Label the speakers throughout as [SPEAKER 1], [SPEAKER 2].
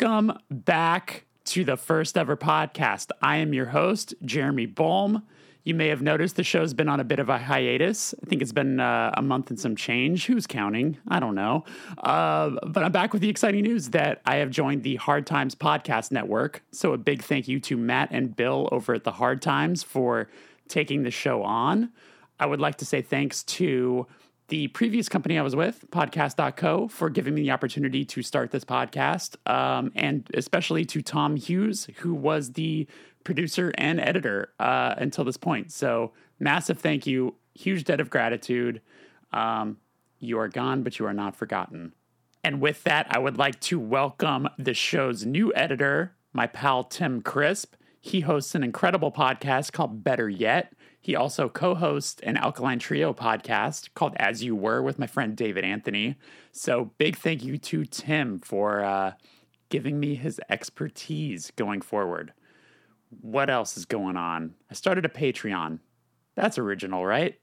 [SPEAKER 1] Welcome back to the first ever podcast. I am your host, Jeremy Bolm. You may have noticed the show's been on a bit of a hiatus. I think it's been uh, a month and some change. Who's counting? I don't know. Uh, but I'm back with the exciting news that I have joined the Hard Times Podcast Network. So a big thank you to Matt and Bill over at the Hard Times for taking the show on. I would like to say thanks to the previous company I was with, podcast.co, for giving me the opportunity to start this podcast, um, and especially to Tom Hughes, who was the producer and editor uh, until this point. So, massive thank you, huge debt of gratitude. Um, you are gone, but you are not forgotten. And with that, I would like to welcome the show's new editor, my pal Tim Crisp. He hosts an incredible podcast called Better Yet. He also co hosts an Alkaline Trio podcast called As You Were with my friend David Anthony. So, big thank you to Tim for uh, giving me his expertise going forward. What else is going on? I started a Patreon. That's original, right?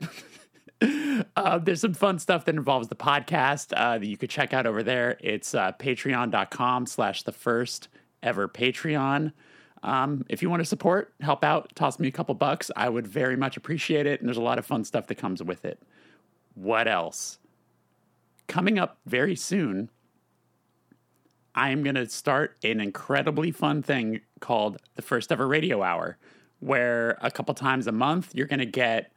[SPEAKER 1] uh, there's some fun stuff that involves the podcast uh, that you could check out over there. It's uh, patreon.com slash the first ever Patreon. Um, if you want to support, help out, toss me a couple bucks. I would very much appreciate it. And there's a lot of fun stuff that comes with it. What else? Coming up very soon, I am going to start an incredibly fun thing called the First Ever Radio Hour, where a couple times a month you're going to get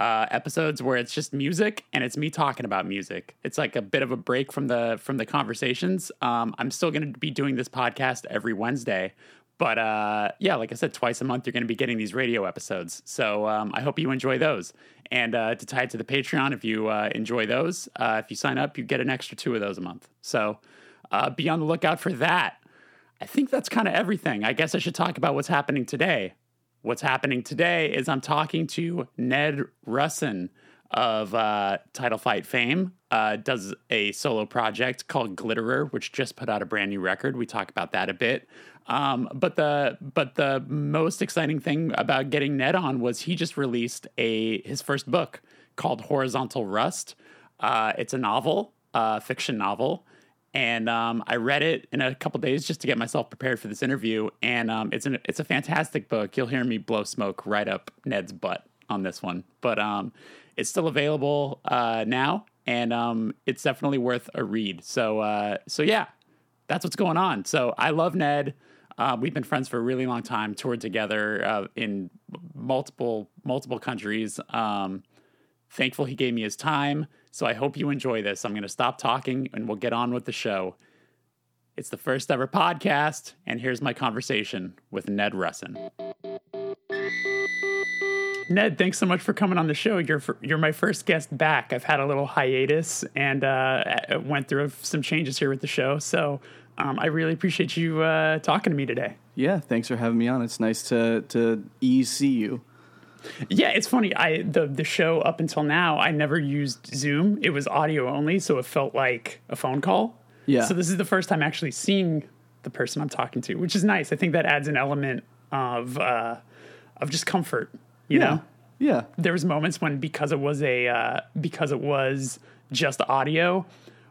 [SPEAKER 1] uh, episodes where it's just music and it's me talking about music. It's like a bit of a break from the from the conversations. Um, I'm still going to be doing this podcast every Wednesday, but uh, yeah, like I said, twice a month you're going to be getting these radio episodes. So um, I hope you enjoy those. And uh, to tie it to the Patreon, if you uh, enjoy those, uh, if you sign up, you get an extra two of those a month. So uh, be on the lookout for that. I think that's kind of everything. I guess I should talk about what's happening today. What's happening today is I'm talking to Ned Russin of uh, Title Fight fame. Uh, does a solo project called Glitterer, which just put out a brand new record. We talk about that a bit. Um, but the but the most exciting thing about getting Ned on was he just released a his first book called Horizontal Rust. Uh, it's a novel, uh, fiction novel, and um, I read it in a couple days just to get myself prepared for this interview. And um, it's an it's a fantastic book. You'll hear me blow smoke right up Ned's butt on this one, but um, it's still available uh, now, and um, it's definitely worth a read. So uh, so yeah, that's what's going on. So I love Ned. Uh, we've been friends for a really long time, toured together uh, in multiple multiple countries. Um, thankful he gave me his time. So I hope you enjoy this. I'm going to stop talking and we'll get on with the show. It's the first ever podcast, and here's my conversation with Ned Russin. Ned, thanks so much for coming on the show. You're you're my first guest back. I've had a little hiatus and uh, went through some changes here with the show. So um, I really appreciate you uh, talking to me today.
[SPEAKER 2] Yeah, thanks for having me on. It's nice to to ease see you.
[SPEAKER 1] Yeah, it's funny. I the the show up until now, I never used Zoom. It was audio only, so it felt like a phone call.
[SPEAKER 2] Yeah.
[SPEAKER 1] So this is the first time actually seeing the person I'm talking to, which is nice. I think that adds an element of uh, of just comfort. You
[SPEAKER 2] yeah.
[SPEAKER 1] know.
[SPEAKER 2] Yeah.
[SPEAKER 1] There was moments when because it was a uh, because it was just audio,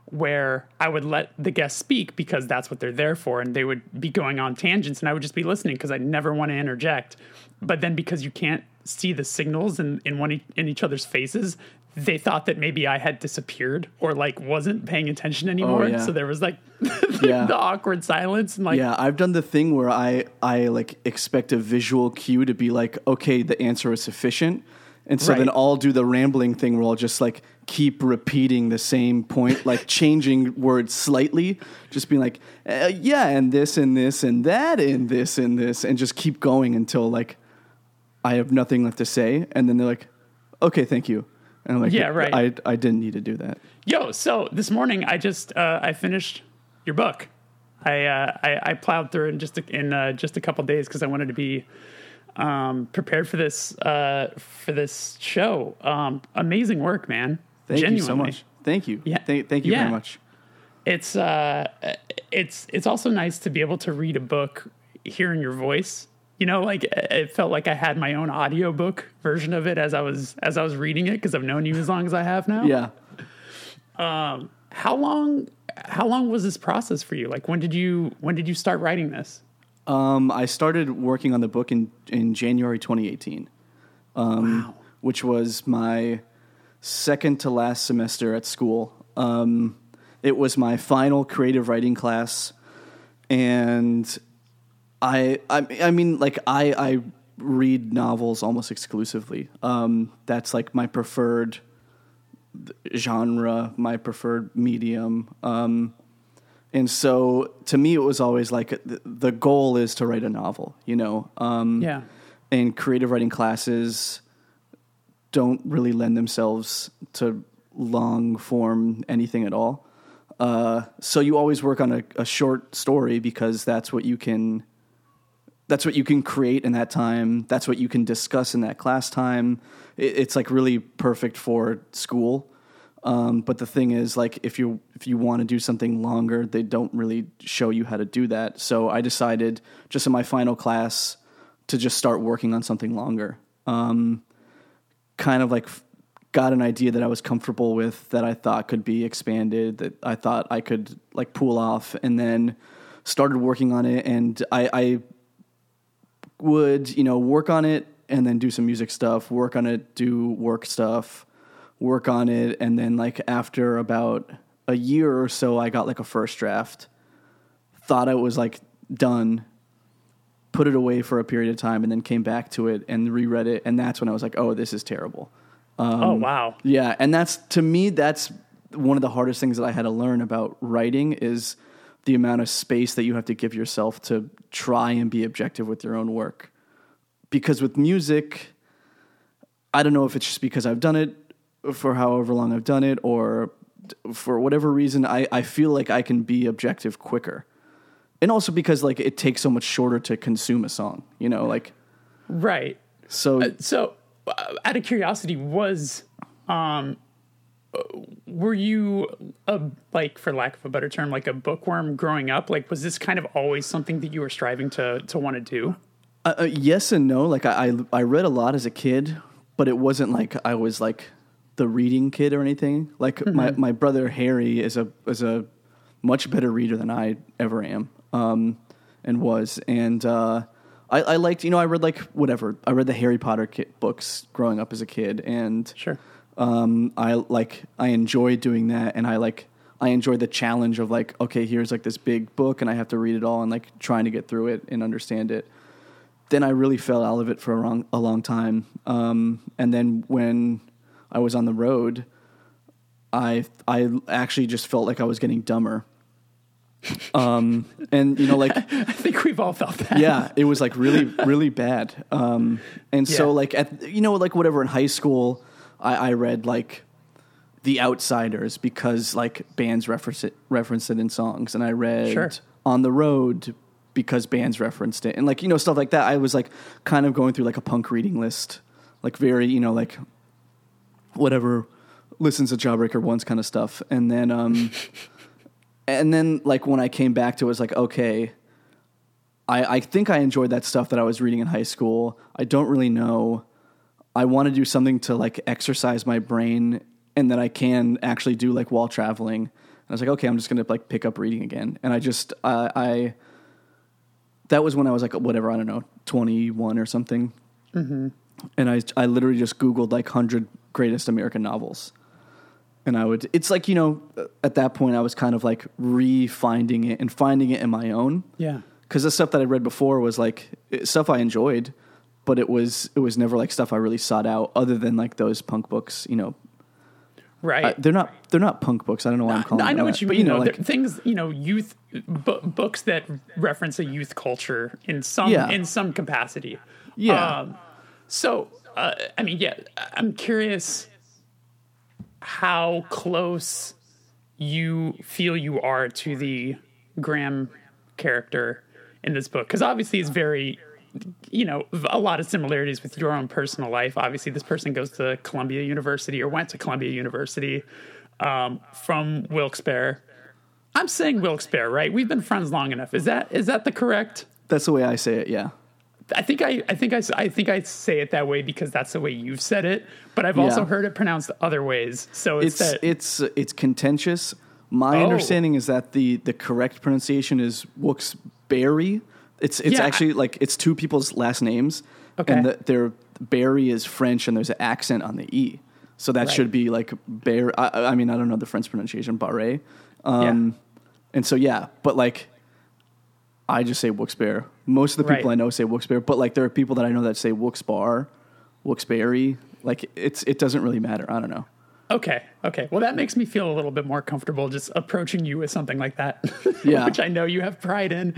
[SPEAKER 1] where I would let the guests speak because that's what they're there for, and they would be going on tangents, and I would just be listening because I never want to interject. But then because you can't see the signals in in one in each other's faces, they thought that maybe I had disappeared or like wasn't paying attention anymore.
[SPEAKER 2] Oh, yeah.
[SPEAKER 1] So there was like
[SPEAKER 2] Yeah.
[SPEAKER 1] the awkward silence and like
[SPEAKER 2] Yeah, I've done the thing where I I like expect a visual cue to be like, okay, the answer is sufficient. And so
[SPEAKER 1] Right.
[SPEAKER 2] then I'll do the rambling thing where I'll just like keep repeating the same point, like changing words slightly, just being like, uh, yeah, and this and this and that and this and this, and just keep going until like I have nothing left to say. And then they're like, okay, thank you. And I'm like,
[SPEAKER 1] Yeah, right.
[SPEAKER 2] I, I didn't need to do that.
[SPEAKER 1] Yo, so this morning I just uh, I finished your book. I uh, I, I plowed through it in just a, in uh, just a couple days because I wanted to be um, prepared for this uh, for this show. Um, amazing work, man.
[SPEAKER 2] Thank
[SPEAKER 1] Genuinely.
[SPEAKER 2] you so much. Thank you.
[SPEAKER 1] Yeah.
[SPEAKER 2] Thank, thank you
[SPEAKER 1] Yeah.
[SPEAKER 2] very much.
[SPEAKER 1] It's uh, it's it's also nice to be able to read a book hearing your voice. You know, like it felt like I had my own audiobook version of it as I was as I was reading it because I've known you as long as I have now.
[SPEAKER 2] Yeah.
[SPEAKER 1] How how long how long was this process for you? Like when did you when did you start writing this?
[SPEAKER 2] Um, I started working on the book in in January 2018, um,
[SPEAKER 1] Wow.
[SPEAKER 2] which was my second to last semester at school. Um, it was my final creative writing class, and I, I, I mean, like I, I read novels almost exclusively. Um, that's like my preferred genre, my preferred medium. Um, and so to me, it was always like the, the goal is to write a novel, you know? Um,
[SPEAKER 1] Yeah.
[SPEAKER 2] And creative writing classes don't really lend themselves to long form anything at all. Uh, so you always work on a, a short story because that's what you can that's what you can create in that time. That's what you can discuss in that class time. It, it's like really perfect for school. Um, but the thing is, like, if you if you want to do something longer, they don't really show you how to do that. So I decided, just in my final class, to just start working on something longer. Um, kind of like got an idea that I was comfortable with, that I thought could be expanded, that I thought I could like pull off, and then started working on it. And I, I would you know work on it and then do some music stuff work on it do work stuff work on it. And then like after about a year or so i got like a first draft thought it was like done put it away for a period of time and then came back to it and reread it. And that's when i was like oh this is terrible.
[SPEAKER 1] Um, oh wow.
[SPEAKER 2] yeah, and that's to me that's one of the hardest things that I had to learn about writing is the amount of space that you have to give yourself to try and be objective with your own work. Because with music, I don't know if it's just because I've done it for however long I've done it or for whatever reason I, I feel like I can be objective quicker. And also because like it takes so much shorter to consume a song, you know, like
[SPEAKER 1] Right.
[SPEAKER 2] so
[SPEAKER 1] So, uh, out of curiosity, was um, uh, were you a like, for lack of a better term, like a bookworm growing up? Like, was this kind of always something that you were striving to to want to do?
[SPEAKER 2] Uh, uh, yes and no. Like I, I, I read a lot as a kid, but it wasn't like I was like the reading kid or anything. Like my, my brother Harry is a is a much better reader than I ever am, um, and was. And uh, I, I liked, you know, I read like whatever. I read the Harry Potter books growing up as a kid, and
[SPEAKER 1] Sure.
[SPEAKER 2] Um, I like I enjoy doing that, and I like I enjoy the challenge of like, okay, here's like this big book, and I have to read it all, and like trying to get through it and understand it. Then I really fell out of it for a long, a long time, um, and then when I was on the road, I I actually just felt like I was getting dumber. Um, and you know, like
[SPEAKER 1] I think we've all felt that.
[SPEAKER 2] yeah, it was like really, really bad. Um, and so like at you know like whatever in high school, I, I read like The Outsiders because like bands reference it reference it in songs, and I read
[SPEAKER 1] Sure.
[SPEAKER 2] On the Road because bands referenced it, and like you know stuff like that. I was like kind of going through like a punk reading list, like very you know like whatever listens to Jawbreaker once kind of stuff, and then um, and then like when I came back to it, it was like okay. I, I think I enjoyed that stuff that I was reading in high school. I don't really know. I want to do something to like exercise my brain and that I can actually do like while traveling. And I was like, okay, I'm just gonna like pick up reading again. And I just I I that was when I was like whatever I don't know 21 or something. Mm-hmm. And I I literally just googled like hundred greatest American novels. And I would it's like you know at that point I was kind of like refinding it and finding it in my own
[SPEAKER 1] Yeah.
[SPEAKER 2] because the stuff that I read before was like stuff I enjoyed, but it was it was never like stuff I really sought out, other than like those punk books. You know,
[SPEAKER 1] Right.
[SPEAKER 2] Uh, they're not they're not punk books. I don't know why I'm calling.
[SPEAKER 1] I
[SPEAKER 2] them
[SPEAKER 1] know
[SPEAKER 2] that.
[SPEAKER 1] what you
[SPEAKER 2] but,
[SPEAKER 1] mean.
[SPEAKER 2] You know, like
[SPEAKER 1] things you know, youth bu- books that reference a youth culture in some
[SPEAKER 2] Yeah.
[SPEAKER 1] in some capacity.
[SPEAKER 2] Yeah.
[SPEAKER 1] Um, so uh, I mean, yeah, I'm curious how close you feel you are to the Graham character in this book because obviously it's very you know a lot of similarities with your own personal life obviously this person goes to columbia university or went to columbia university um, from wilkes-barre i'm saying wilkes-barre right we've been friends long enough is that is that the correct
[SPEAKER 2] that's the way I say it. Yeah,
[SPEAKER 1] I think I, I think I, I think I say it that way because that's the way you've said it, but I've also
[SPEAKER 2] Yeah.
[SPEAKER 1] heard it pronounced other ways. So it's,
[SPEAKER 2] it's
[SPEAKER 1] that
[SPEAKER 2] it's it's contentious, My
[SPEAKER 1] Oh.
[SPEAKER 2] understanding is that the the correct pronunciation is Wooksbury. It's it's
[SPEAKER 1] Yeah, I-
[SPEAKER 2] actually like it's two people's last names,
[SPEAKER 1] Okay.
[SPEAKER 2] and the, their Barry is French, and there's an accent on the e, so that
[SPEAKER 1] Right.
[SPEAKER 2] should be like Bear. I, I mean, I don't know the French pronunciation, Barre. Um, And so yeah, but like. I just say Wooksbear. Most of the people
[SPEAKER 1] Right.
[SPEAKER 2] I know say Wooksbear, but like there are people that I know that say Wooksbar, Wooksberry. Like it's it doesn't really matter. I don't know.
[SPEAKER 1] Okay. Okay. Well, that makes me feel a little bit more comfortable just approaching you with something like that,
[SPEAKER 2] Yeah.
[SPEAKER 1] which I know you have pride in.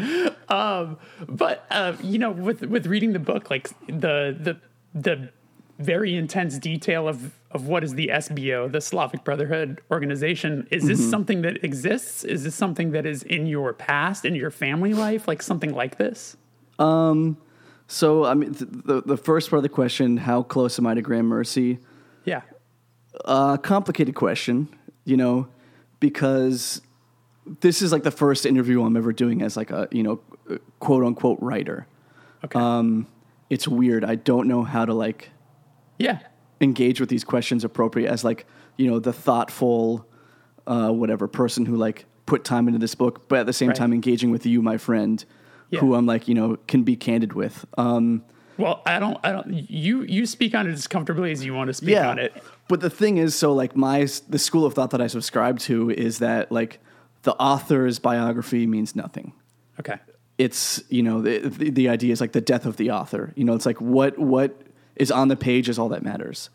[SPEAKER 1] Um, but uh, you know, with with reading the book, like the the the very intense detail of of what is the SBO, the Slavic Brotherhood organization. Is this
[SPEAKER 2] Mm-hmm.
[SPEAKER 1] something that exists? Is this something that is in your past, in your family life, like something like this? Um.
[SPEAKER 2] So I mean, th- the the first part of the question: How close am I to Graham Mercy?
[SPEAKER 1] Yeah.
[SPEAKER 2] Uh, complicated question, you know, because this is like the first interview I'm ever doing as like a you know quote unquote writer.
[SPEAKER 1] Okay.
[SPEAKER 2] Um, it's weird. I don't know how to like
[SPEAKER 1] yeah.
[SPEAKER 2] engage with these questions appropriate as like you know the thoughtful uh, whatever person who like put time into this book, but at the same
[SPEAKER 1] Right.
[SPEAKER 2] time engaging with you, my friend,
[SPEAKER 1] Yeah.
[SPEAKER 2] who I'm like you know can be candid with. Um,
[SPEAKER 1] Well, I don't. I don't. You you speak on it as comfortably as you want to speak on it.
[SPEAKER 2] But the thing is, so like my the school of thought that I subscribe to is that like the author's biography means nothing.
[SPEAKER 1] Okay.
[SPEAKER 2] It's you know the, the the idea is like the death of the author. You know, it's like what what is on the page is all that matters.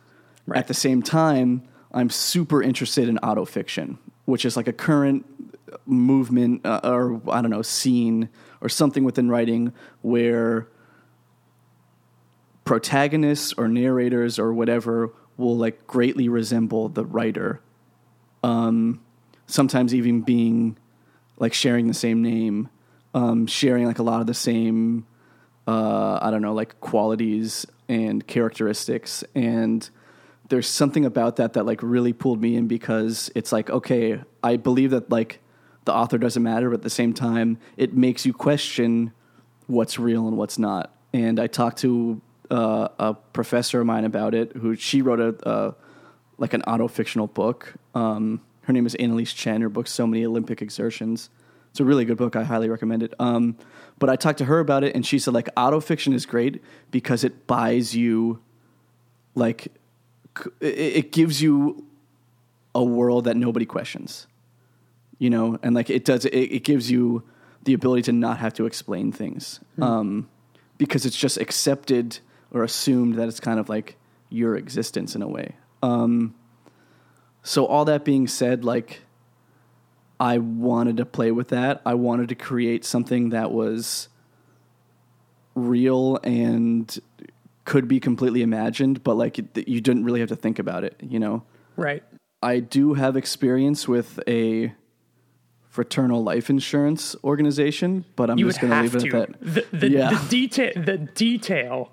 [SPEAKER 1] Right.
[SPEAKER 2] At the same time, I'm super interested in autofiction, which is like a current movement uh, or I don't know scene or something within writing where protagonists or narrators or whatever will like greatly resemble the writer. Um, sometimes even being like sharing the same name, um, sharing like a lot of the same, uh, I don't know, like qualities and characteristics. And there's something about that that like really pulled me in because it's like, okay, I believe that like the author doesn't matter, but at the same time, it makes you question what's real and what's not. And I talked to uh, a professor of mine about it, who she wrote a uh, like an auto fictional book. Um, her name is Anelise Chen. Her book's So Many Olympic Exertions. It's a really good book. I highly recommend it. Um, but I talked to her about it, and she said like auto fiction is great because it buys you, like, c- it, it gives you a world that nobody questions you know and like it does it, it gives you the ability to not have to explain things um, because it's just accepted or assumed that it's kind of like your existence in a way um, so all that being said like i wanted to play with that i wanted to create something that was real and could be completely imagined but like it, you didn't really have to think about it you know
[SPEAKER 1] Right.
[SPEAKER 2] I do have experience with a fraternal life insurance organization, but I'm
[SPEAKER 1] You
[SPEAKER 2] just going to leave it at that.
[SPEAKER 1] The, the,
[SPEAKER 2] Yeah.
[SPEAKER 1] the detail. The detail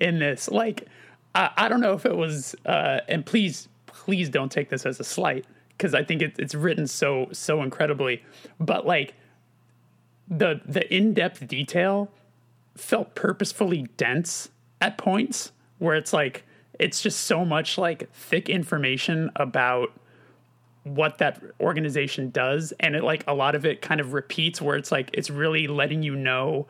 [SPEAKER 1] in this, like, I, I don't know if it was. Uh, and please, please don't take this as a slight because I think it, it's written so so incredibly. But like, the the in depth detail felt purposefully dense at points where it's like it's just so much like thick information about what that organization does and it like a lot of it kind of repeats where it's like it's really letting you know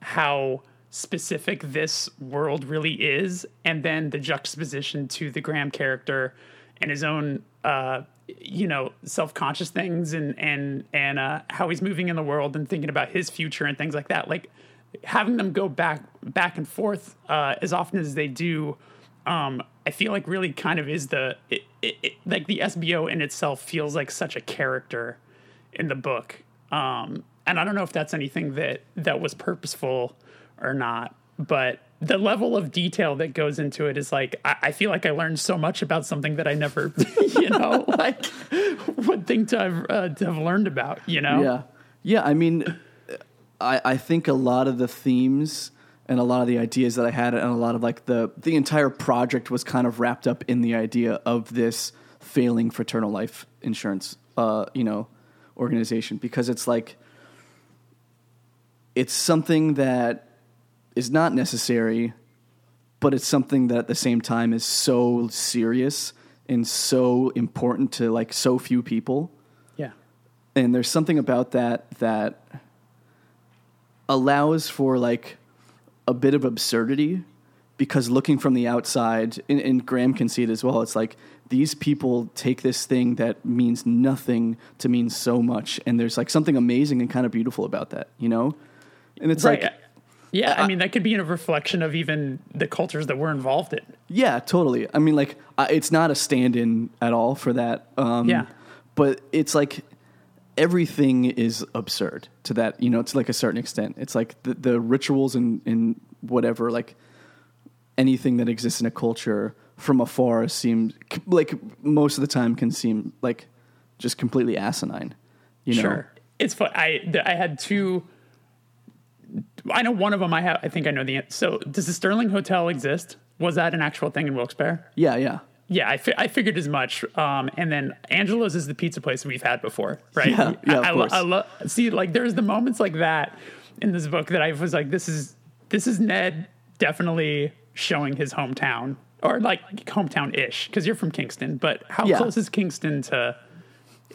[SPEAKER 1] how specific this world really is and then the juxtaposition to the graham character and his own uh you know self-conscious things and and and uh how he's moving in the world and thinking about his future and things like that. Like having them go back back and forth uh as often as they do um i feel like really kind of is the it, it, it, like the sbo in itself feels like such a character in the book. Um and i don't know if that's anything that that was purposeful or not but the level of detail that goes into it is like I, I feel like I learned so much about something that I never, you know, like would think to have, uh, to have learned about, you know.
[SPEAKER 2] Yeah. Yeah. I mean, I, I think a lot of the themes and a lot of the ideas that I had and a lot of like the, the entire project was kind of wrapped up in the idea of this failing fraternal life insurance, uh, you know, organization because it's like, it's something that is not necessary, but it's something that at the same time is so serious and so important to like so few people
[SPEAKER 1] Yeah.
[SPEAKER 2] and there's something about that that allows for like a bit of absurdity because looking from the outside and, and graham can see it as well it's like these people take this thing that means nothing to mean so much and there's like something amazing and kind of beautiful about that you know and it's
[SPEAKER 1] Right.
[SPEAKER 2] like
[SPEAKER 1] yeah, I mean that could be a reflection of even the cultures that we're involved in.
[SPEAKER 2] Yeah, totally. I mean, like, I, it's not a stand-in at all for that. Um,
[SPEAKER 1] Yeah.
[SPEAKER 2] but it's like everything is absurd to that. You know, to like a certain extent. It's like the, the rituals and and whatever, like anything that exists in a culture from afar seems like most of the time can seem like just completely asinine. You know?
[SPEAKER 1] Sure, it's fun. I I had two. I know one of them. I have. I think I know the answer. So, does the Sterling Hotel exist? Was that an actual thing in Wilkes-Barre?
[SPEAKER 2] Yeah, yeah.
[SPEAKER 1] Yeah, I, fi- I figured as much. Um, and then Angelo's is the pizza place we've had before, right?
[SPEAKER 2] Yeah, yeah, of
[SPEAKER 1] I, I, lo-
[SPEAKER 2] course.
[SPEAKER 1] I lo- see, like, there's the moments like that in this book that I was like, this is this is Ned definitely showing his hometown or like hometown ish because you're from Kingston, but how
[SPEAKER 2] Yeah.
[SPEAKER 1] close is Kingston to?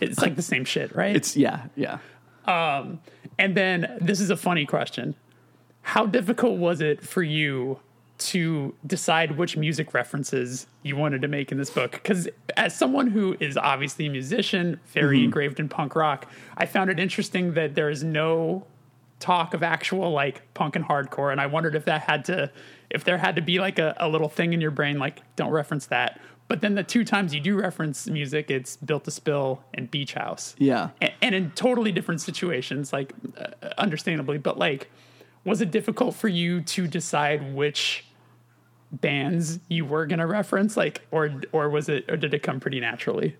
[SPEAKER 1] It's like the same shit, right?
[SPEAKER 2] It's yeah, yeah.
[SPEAKER 1] Um, And then this is a funny question. How difficult was it for you to decide which music references you wanted to make in this book? Because as someone who is obviously a musician, very engraved in punk rock, I found it interesting that there is no talk of actual like punk and hardcore. And I wondered if that had to, if there had to be like a, a little thing in your brain, like don't reference that. But then the two times you do reference music, it's Built to Spill and Beach House
[SPEAKER 2] Yeah.
[SPEAKER 1] a- and in totally different situations like uh, understandably but like was it difficult for you to decide which bands you were going to reference? Like or or was it or did it come pretty naturally?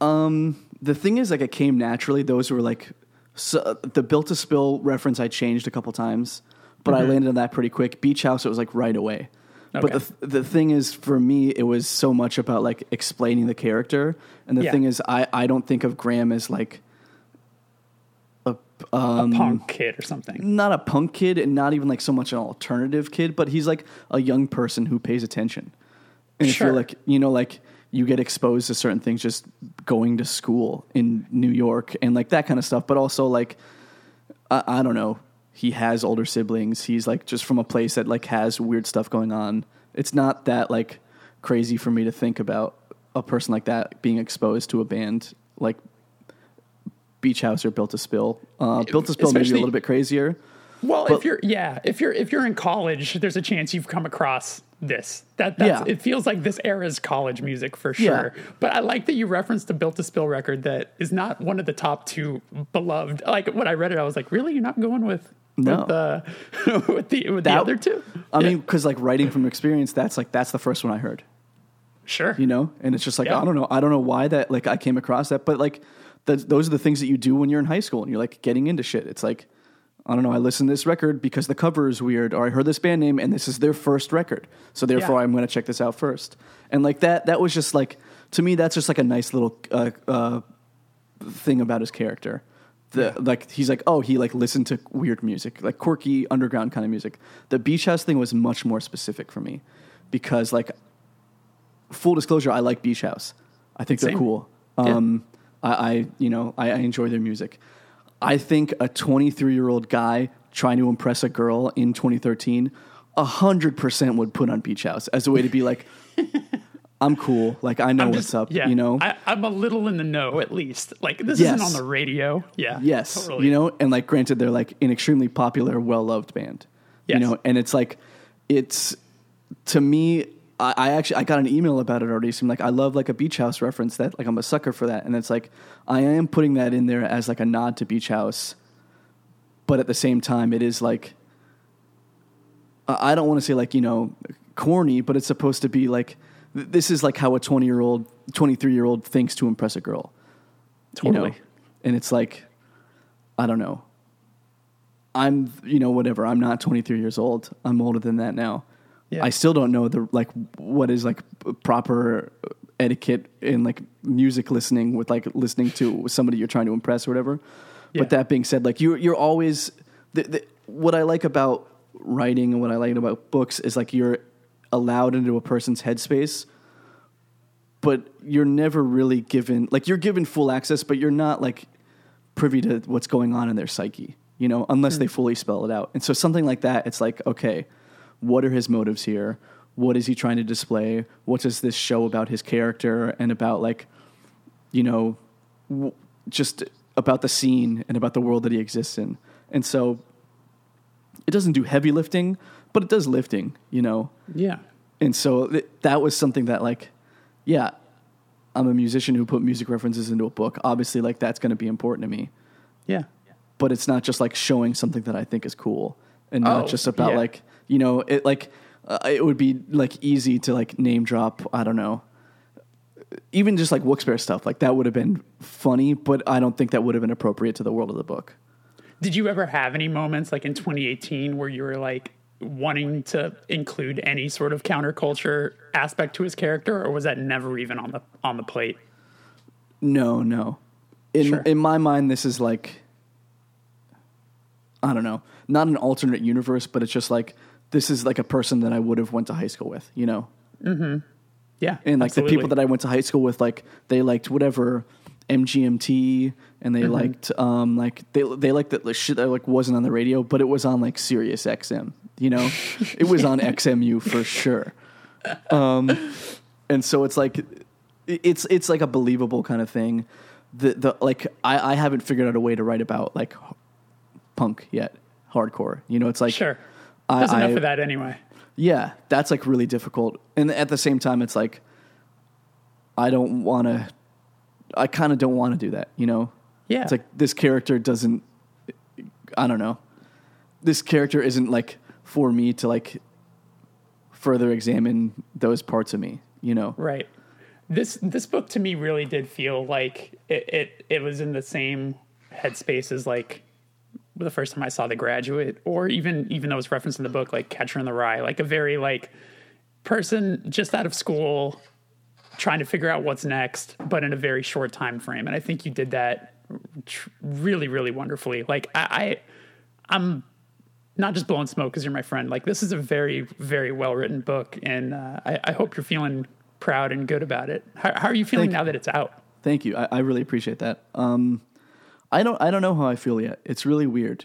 [SPEAKER 2] Um the thing is like it came naturally. Those were like so, the built to spill reference i changed a couple times but i landed on that pretty quick. Beach house it was like right away. But
[SPEAKER 1] Okay.
[SPEAKER 2] the, the thing is for me it was so much about like explaining the character. And the
[SPEAKER 1] Yeah.
[SPEAKER 2] thing is i i don't think of graham as like a
[SPEAKER 1] a
[SPEAKER 2] um,
[SPEAKER 1] punk kid or something
[SPEAKER 2] not a punk kid and not even like so much an alternative kid, but he's like a young person who pays attention. And if you're like, you know, like you get exposed to certain things just going to school in New York and like that kind of stuff, but also like, I, I don't know, he has older siblings. He's like just from a place that like has weird stuff going on. It's not that like crazy for me to think about a person like that being exposed to a band like Beach House or Built to Spill. Uh, Built to Spill maybe a little bit crazier.
[SPEAKER 1] well
[SPEAKER 2] but-
[SPEAKER 1] if you're yeah if you're if you're in college there's a chance you've come across this that that's,
[SPEAKER 2] Yeah.
[SPEAKER 1] it feels like this era's college music for
[SPEAKER 2] Yeah.
[SPEAKER 1] sure but i like that you referenced a built to spill record that is not one of the top two beloved like when i read it i was like really you're not going with
[SPEAKER 2] No.
[SPEAKER 1] with the with the with the other two
[SPEAKER 2] I
[SPEAKER 1] Yeah.
[SPEAKER 2] mean, because like writing from experience, that's like that's the first one I heard,
[SPEAKER 1] sure
[SPEAKER 2] you know, and it's just like
[SPEAKER 1] Yeah.
[SPEAKER 2] I don't know, I don't know why that like I came across that, but like th- those are the things that you do when you're in high school and you're like getting into shit. It's like I don't know, I listened to this record because the cover is weird, or I heard this band name and this is their first record, so therefore
[SPEAKER 1] Yeah.
[SPEAKER 2] I'm going to check this out first. And like that, that was just like to me, that's just like a nice little uh, uh, thing about his character. The like he's like oh he like listened to weird music like quirky underground kind of music. The beach house thing was much more specific for me because like full disclosure I like beach house. I think they're
[SPEAKER 1] Same.
[SPEAKER 2] cool.
[SPEAKER 1] Yeah.
[SPEAKER 2] Um, I, I you know I, I enjoy their music. I think a 23 year old guy trying to impress a girl in 2013, hundred percent would put on beach house as a way to be like. I'm cool. Like I know
[SPEAKER 1] I'm
[SPEAKER 2] what's
[SPEAKER 1] just-
[SPEAKER 2] up.
[SPEAKER 1] yeah
[SPEAKER 2] You know.
[SPEAKER 1] I, i'm a little in the know at least like this
[SPEAKER 2] Yes.
[SPEAKER 1] isn't on the radio yeah
[SPEAKER 2] Yes,
[SPEAKER 1] totally.
[SPEAKER 2] you know, and like granted, they're like an extremely popular, well loved band.
[SPEAKER 1] Yes.
[SPEAKER 2] You know, and it's like it's to me. I, I actually I got an email about it already. So I'm like, I love like a beach house reference. That like I'm a sucker for that, and it's like I am putting that in there as like a nod to beach house, but at the same time, it is like I I don't want to say like you know corny, but it's supposed to be like th- this is like how a 20 year old, 23 year old thinks to impress a girl you know?
[SPEAKER 1] Totally.
[SPEAKER 2] And it's like, I don't know. I'm, you know, whatever. I'm not 23 years old. I'm older than that now.
[SPEAKER 1] Yeah.
[SPEAKER 2] I still don't know the like what is like proper etiquette in like music listening with like listening to somebody you're trying to impress or whatever.
[SPEAKER 1] Yeah.
[SPEAKER 2] But that being said, like you you're always the, the, what I like about writing and what I like about books is like you're allowed into a person's headspace but you're never really given like you're given full access but you're not like privy to what's going on in their psyche, you know, unless hmm. they fully spell it out. And so something like that, it's like, okay, what are his motives here? What is he trying to display? What does this show about his character and about like, you know, w- just about the scene and about the world that he exists in? And so it doesn't do heavy lifting, but it does lifting, you know.
[SPEAKER 1] Yeah.
[SPEAKER 2] And so th- that was something that like, yeah, I'm a musician who put music references into a book. Obviously, like that's going to be important to me.
[SPEAKER 1] Yeah.
[SPEAKER 2] But it's not just like showing something that I think is cool, and not
[SPEAKER 1] Oh,
[SPEAKER 2] just about
[SPEAKER 1] yeah.
[SPEAKER 2] like you know it like uh, it would be like easy to like name drop. I don't know. Even just like Wooksbear stuff, like that would have been funny, but I don't think that would have been appropriate to the world of the book.
[SPEAKER 1] Did you ever have any moments like in 2018 where you were like wanting to include any sort of counterculture aspect to his character, or was that never even on the on the plate?
[SPEAKER 2] No, no. In
[SPEAKER 1] Sure.
[SPEAKER 2] in my mind, this is like I don't know, not an alternate universe, but it's just like this is like a person that I would have went to high school with, you know.
[SPEAKER 1] Yeah,
[SPEAKER 2] And like the people that I went to high school with, like they liked whatever MGMT, and they liked um like they they liked that shit that like wasn't on the radio, but it was on like Sirius XM, you know. it was on XMU for sure. Um, and so it's like it's it's like a believable kind of thing. The the like I I haven't figured out a way to write about like punk yet, hardcore. You know, it's like
[SPEAKER 1] sure.
[SPEAKER 2] I-
[SPEAKER 1] There's enough
[SPEAKER 2] I-
[SPEAKER 1] of that anyway.
[SPEAKER 2] yeah, that's like really difficult. And at the same time, it's like, I don't want to, I kind of don't want to do that, you know?
[SPEAKER 1] Yeah,
[SPEAKER 2] It's like this character doesn't, I don't know. This character isn't like for me to like further examine those parts of me, you know?
[SPEAKER 1] Right. This this book to me really did feel like it it, it was in the same headspace as like the first time I saw The Graduate, or even even though it's referenced in the book, like Catcher in the Rye, like a very like person just out of school trying to figure out what's next, but in a very short time frame. And I think you did that tr- really, really wonderfully. Like I, I I'm not just blowing smoke because you're my friend. Like this is a very, very well written book, and uh, I, I hope you're feeling proud and good about it. How, how are you feeling
[SPEAKER 2] Thank
[SPEAKER 1] now that it's out?
[SPEAKER 2] Thank you. I, I really appreciate that. Um, I don't. I don't know how I feel yet. It's really weird.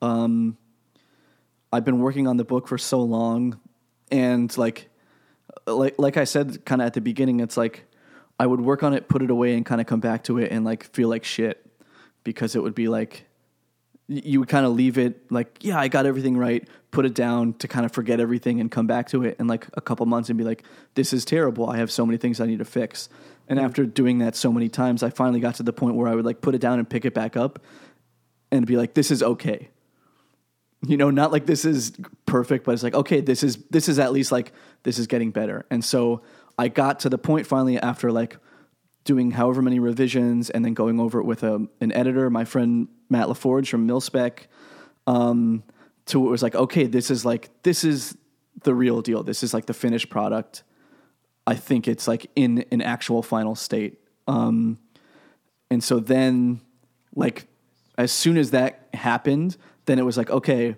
[SPEAKER 2] Um, I've been working on the book for so long, and like, like, like I said, kind of at the beginning, it's like I would work on it, put it away, and kind of come back to it, and like feel like shit because it would be like you would kind of leave it like, yeah, I got everything right, put it down to kind of forget everything and come back to it in like a couple months and be like, this is terrible. I have so many things I need to fix. And after doing that so many times, I finally got to the point where I would like put it down and pick it back up and be like, this is okay. You know, not like this is perfect, but it's like, okay, this is this is at least like this is getting better. And so I got to the point finally after like doing however many revisions and then going over it with a, an editor, my friend Matt LaForge from Millspec, um, to it was like, okay, this is like this is the real deal. This is like the finished product. I think it's like in an actual final state. Um, and so then, like, as soon as that happened, then it was like, okay,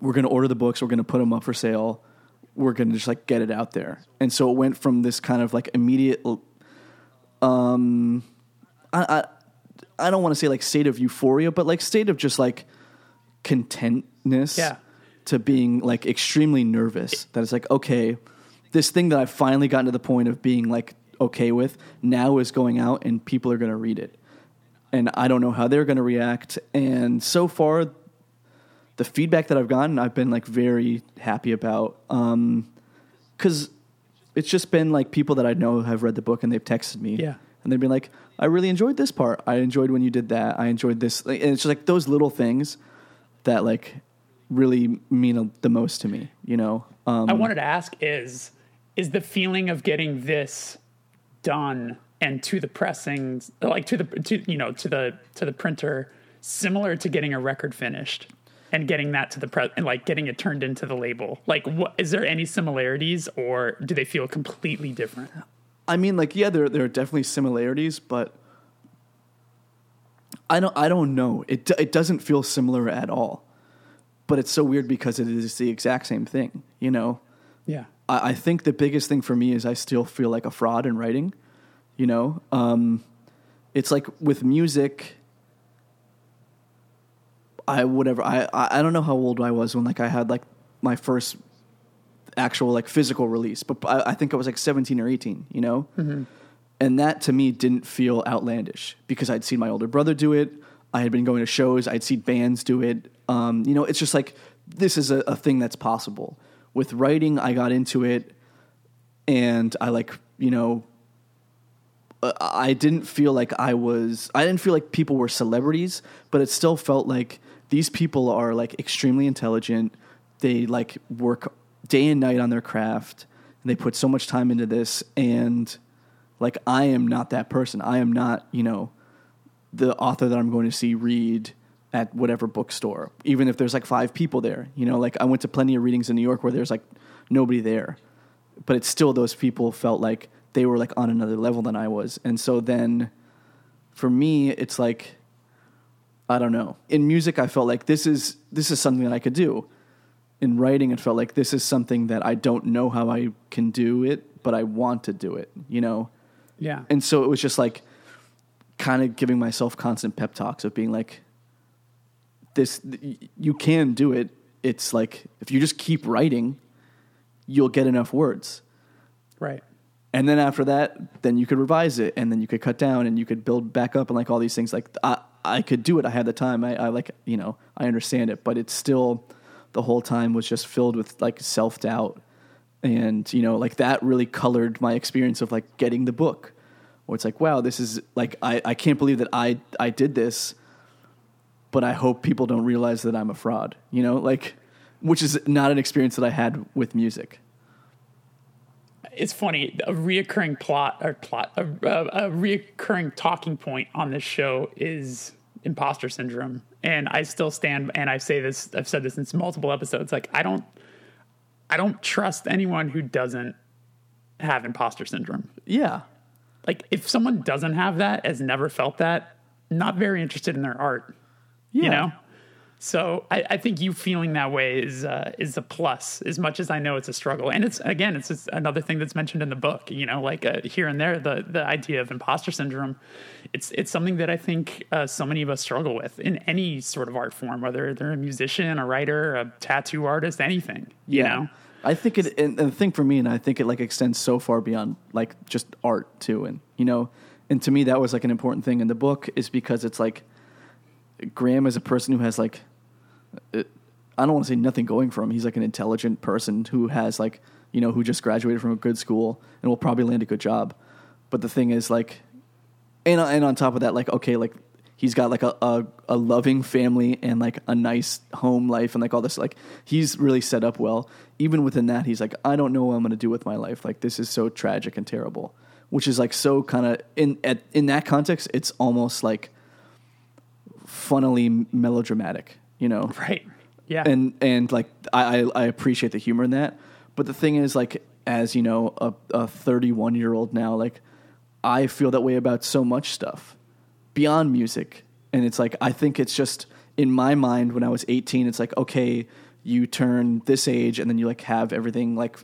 [SPEAKER 2] we're going to order the books, we're going to put them up for sale, we're going to just like get it out there. And so it went from this kind of like immediate, um, I, I, I don't want to say like state of euphoria, but like state of just like contentness
[SPEAKER 1] Yeah.
[SPEAKER 2] to being like extremely nervous. That it's like, okay, this thing that I've finally gotten to the point of being like okay with now is going out and people are going to read it. And I don't know how they're going to react. And so far, the feedback that I've gotten, I've been like very happy about. Um, cause it's just been like people that I know have read the book and they've texted me.
[SPEAKER 1] Yeah.
[SPEAKER 2] And they've been like, I really enjoyed this part. I enjoyed when you did that. I enjoyed this. And it's just like those little things that like really mean the most to me, you know? Um,
[SPEAKER 1] I wanted to ask is is the feeling of getting this done and to the pressing like to the to you know to the to the printer similar to getting a record finished and getting that to the press and like getting it turned into the label like what is there any similarities or do they feel completely different
[SPEAKER 2] I mean, like, yeah, there there are definitely similarities, but I don't I don't know. It it doesn't feel similar at all. But it's so weird because it is the exact same thing. You know,
[SPEAKER 1] yeah
[SPEAKER 2] I, I think the biggest thing for me is I still feel like a fraud in writing. You know, um, it's like with music, I whatever I, I I don't know how old I was when like I had like my first actual like physical release, but I, I think I was like seventeen or eighteen, you know,
[SPEAKER 1] Mm-hmm.
[SPEAKER 2] and that to me didn't feel outlandish because I'd seen my older brother do it. I had been going to shows. I'd seen bands do it. Um, you know, it's just like this is a, a thing that's possible. With writing, I got into it, and I like you know uh, I didn't feel like I was I didn't feel like people were celebrities, but it still felt like these people are like extremely intelligent. They like work day and night on their craft and they put so much time into this and like I am not that person. I am not, you know, the author that I'm going to see read at whatever bookstore, even if there's like five people there. You know, like I went to plenty of readings in New York where there's like nobody there, but it's still those people felt like they were like on another level than I was. And so then for me, it's like, I don't know. In music, I felt like this is this is something that I could do. In writing, it felt like this is something that I don't know how I can do it, but I want to do it. You know,
[SPEAKER 1] Yeah.
[SPEAKER 2] and so it was just like kind of giving myself constant pep talks of being like this you can do it. It's like if you just keep writing you'll get enough words.
[SPEAKER 1] Right.
[SPEAKER 2] and then after that then you could revise it and then you could cut down and you could build back up and like all these things. Like i, I could do it. I had the time. I, I like you know i understand it. But it's still the whole time was just filled with like self-doubt. And you know like that really colored my experience of like getting the book. Where it's like wow this is like i, I can't believe that i i did this but i hope people don't realize that i'm a fraud you know like which is not an experience that i had with music.
[SPEAKER 1] It's funny a reoccurring plot or plot a, a, a reoccurring talking point on this show is imposter syndrome. And i still stand and i say this i've said this in multiple episodes like i don't i don't trust anyone who doesn't have imposter syndrome.
[SPEAKER 2] Yeah.
[SPEAKER 1] Like if someone doesn't have that has never felt that not very interested in their art
[SPEAKER 2] yeah.
[SPEAKER 1] you know? So I, I think you feeling that way is uh, is a plus as much as I know it's a struggle. And it's again it's just another thing that's mentioned in the book you know like uh, here and there the the idea of imposter syndrome. It's it's something that I think uh, so many of us struggle with in any sort of art form whether they're a musician a writer a tattoo artist anything you know?
[SPEAKER 2] I think it, and and the thing for me, and I think it like extends so far beyond like just art too, and you know, and to me that was like an important thing in the book is because it's like Graham is a person who has like, uh, I don't want to say nothing going for him. He's like an intelligent person who has like, you know, who just graduated from a good school and will probably land a good job. But the thing is like, and and on top of that, like okay, like he's got like a, a, a loving family and like a nice home life and like all this like he's really set up well. Even within that, he's like, I don't know what I'm gonna do with my life. Like this is so tragic and terrible. Which is like so kind of in at, in that context, it's almost like funnily melodramatic, you know
[SPEAKER 1] right yeah
[SPEAKER 2] and and like I, I I appreciate the humor in that. But the thing is, like as you know, a a 31 year old now, like I feel that way about so much stuff beyond music, and it's like I think it's just in my mind when I was 18, it's like okay, you turn this age, and then you like have everything like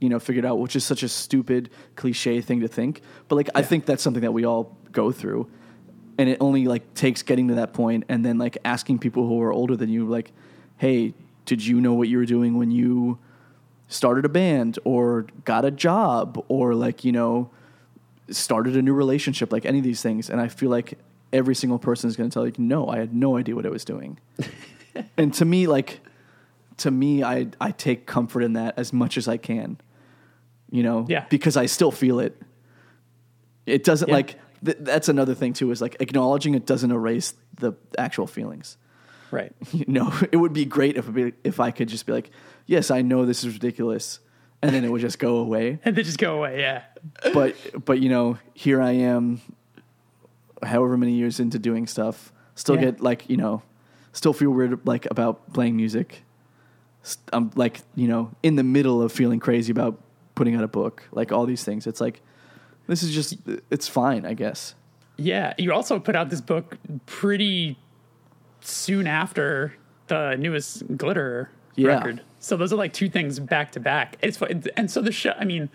[SPEAKER 2] you know figured out, which is such a stupid cliche thing to think. But like I think that's something that we all go through. And it only like takes getting to that point and then like asking people who are older than you like hey, did you know what you were doing when you started a band or got a job or like, you know, started a new relationship, like any of these things? And I feel like every single person is going to tell you, no, I had no idea what I was doing. and to me, like, to me, I, I take comfort in that as much as I can, you know,
[SPEAKER 1] Yeah.
[SPEAKER 2] because I still feel it. It doesn't
[SPEAKER 1] Yeah.
[SPEAKER 2] like, th- that's another thing too, is like acknowledging it doesn't erase the actual feelings
[SPEAKER 1] right
[SPEAKER 2] you know, it would be great if be, if I could just be like, yes, I know this is ridiculous, and then it would just go away.
[SPEAKER 1] and then just go away yeah
[SPEAKER 2] But but you know, here I am, however many years into doing stuff, still
[SPEAKER 1] Yeah.
[SPEAKER 2] get like you know, still feel weird like about playing music. I'm like you know in the middle of feeling crazy about putting out a book, like all these things. It's like this is just it's fine, I guess.
[SPEAKER 1] Yeah, you also put out this book pretty soon after the newest Glitterer
[SPEAKER 2] Yeah.
[SPEAKER 1] record. So those are like two things back to back. It's and so the show. I mean,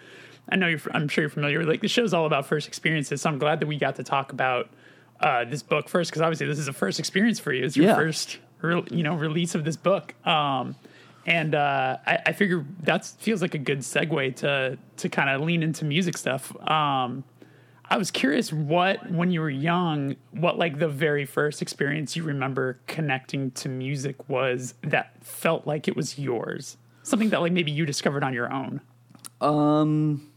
[SPEAKER 1] I know you're. I'm sure you're familiar. with Like the show's all about first experiences. So I'm glad that we got to talk about uh, this book first because obviously this is a first experience for you. It's your
[SPEAKER 2] Yeah.
[SPEAKER 1] first re- you know release of this book. Um, and uh, I, I figure that feels like a good segue to to kind of lean into music stuff. Um, I was curious what when you were young, what like the very first experience you remember connecting to music was that felt like it was yours. Something that like maybe you discovered on your own.
[SPEAKER 2] Um,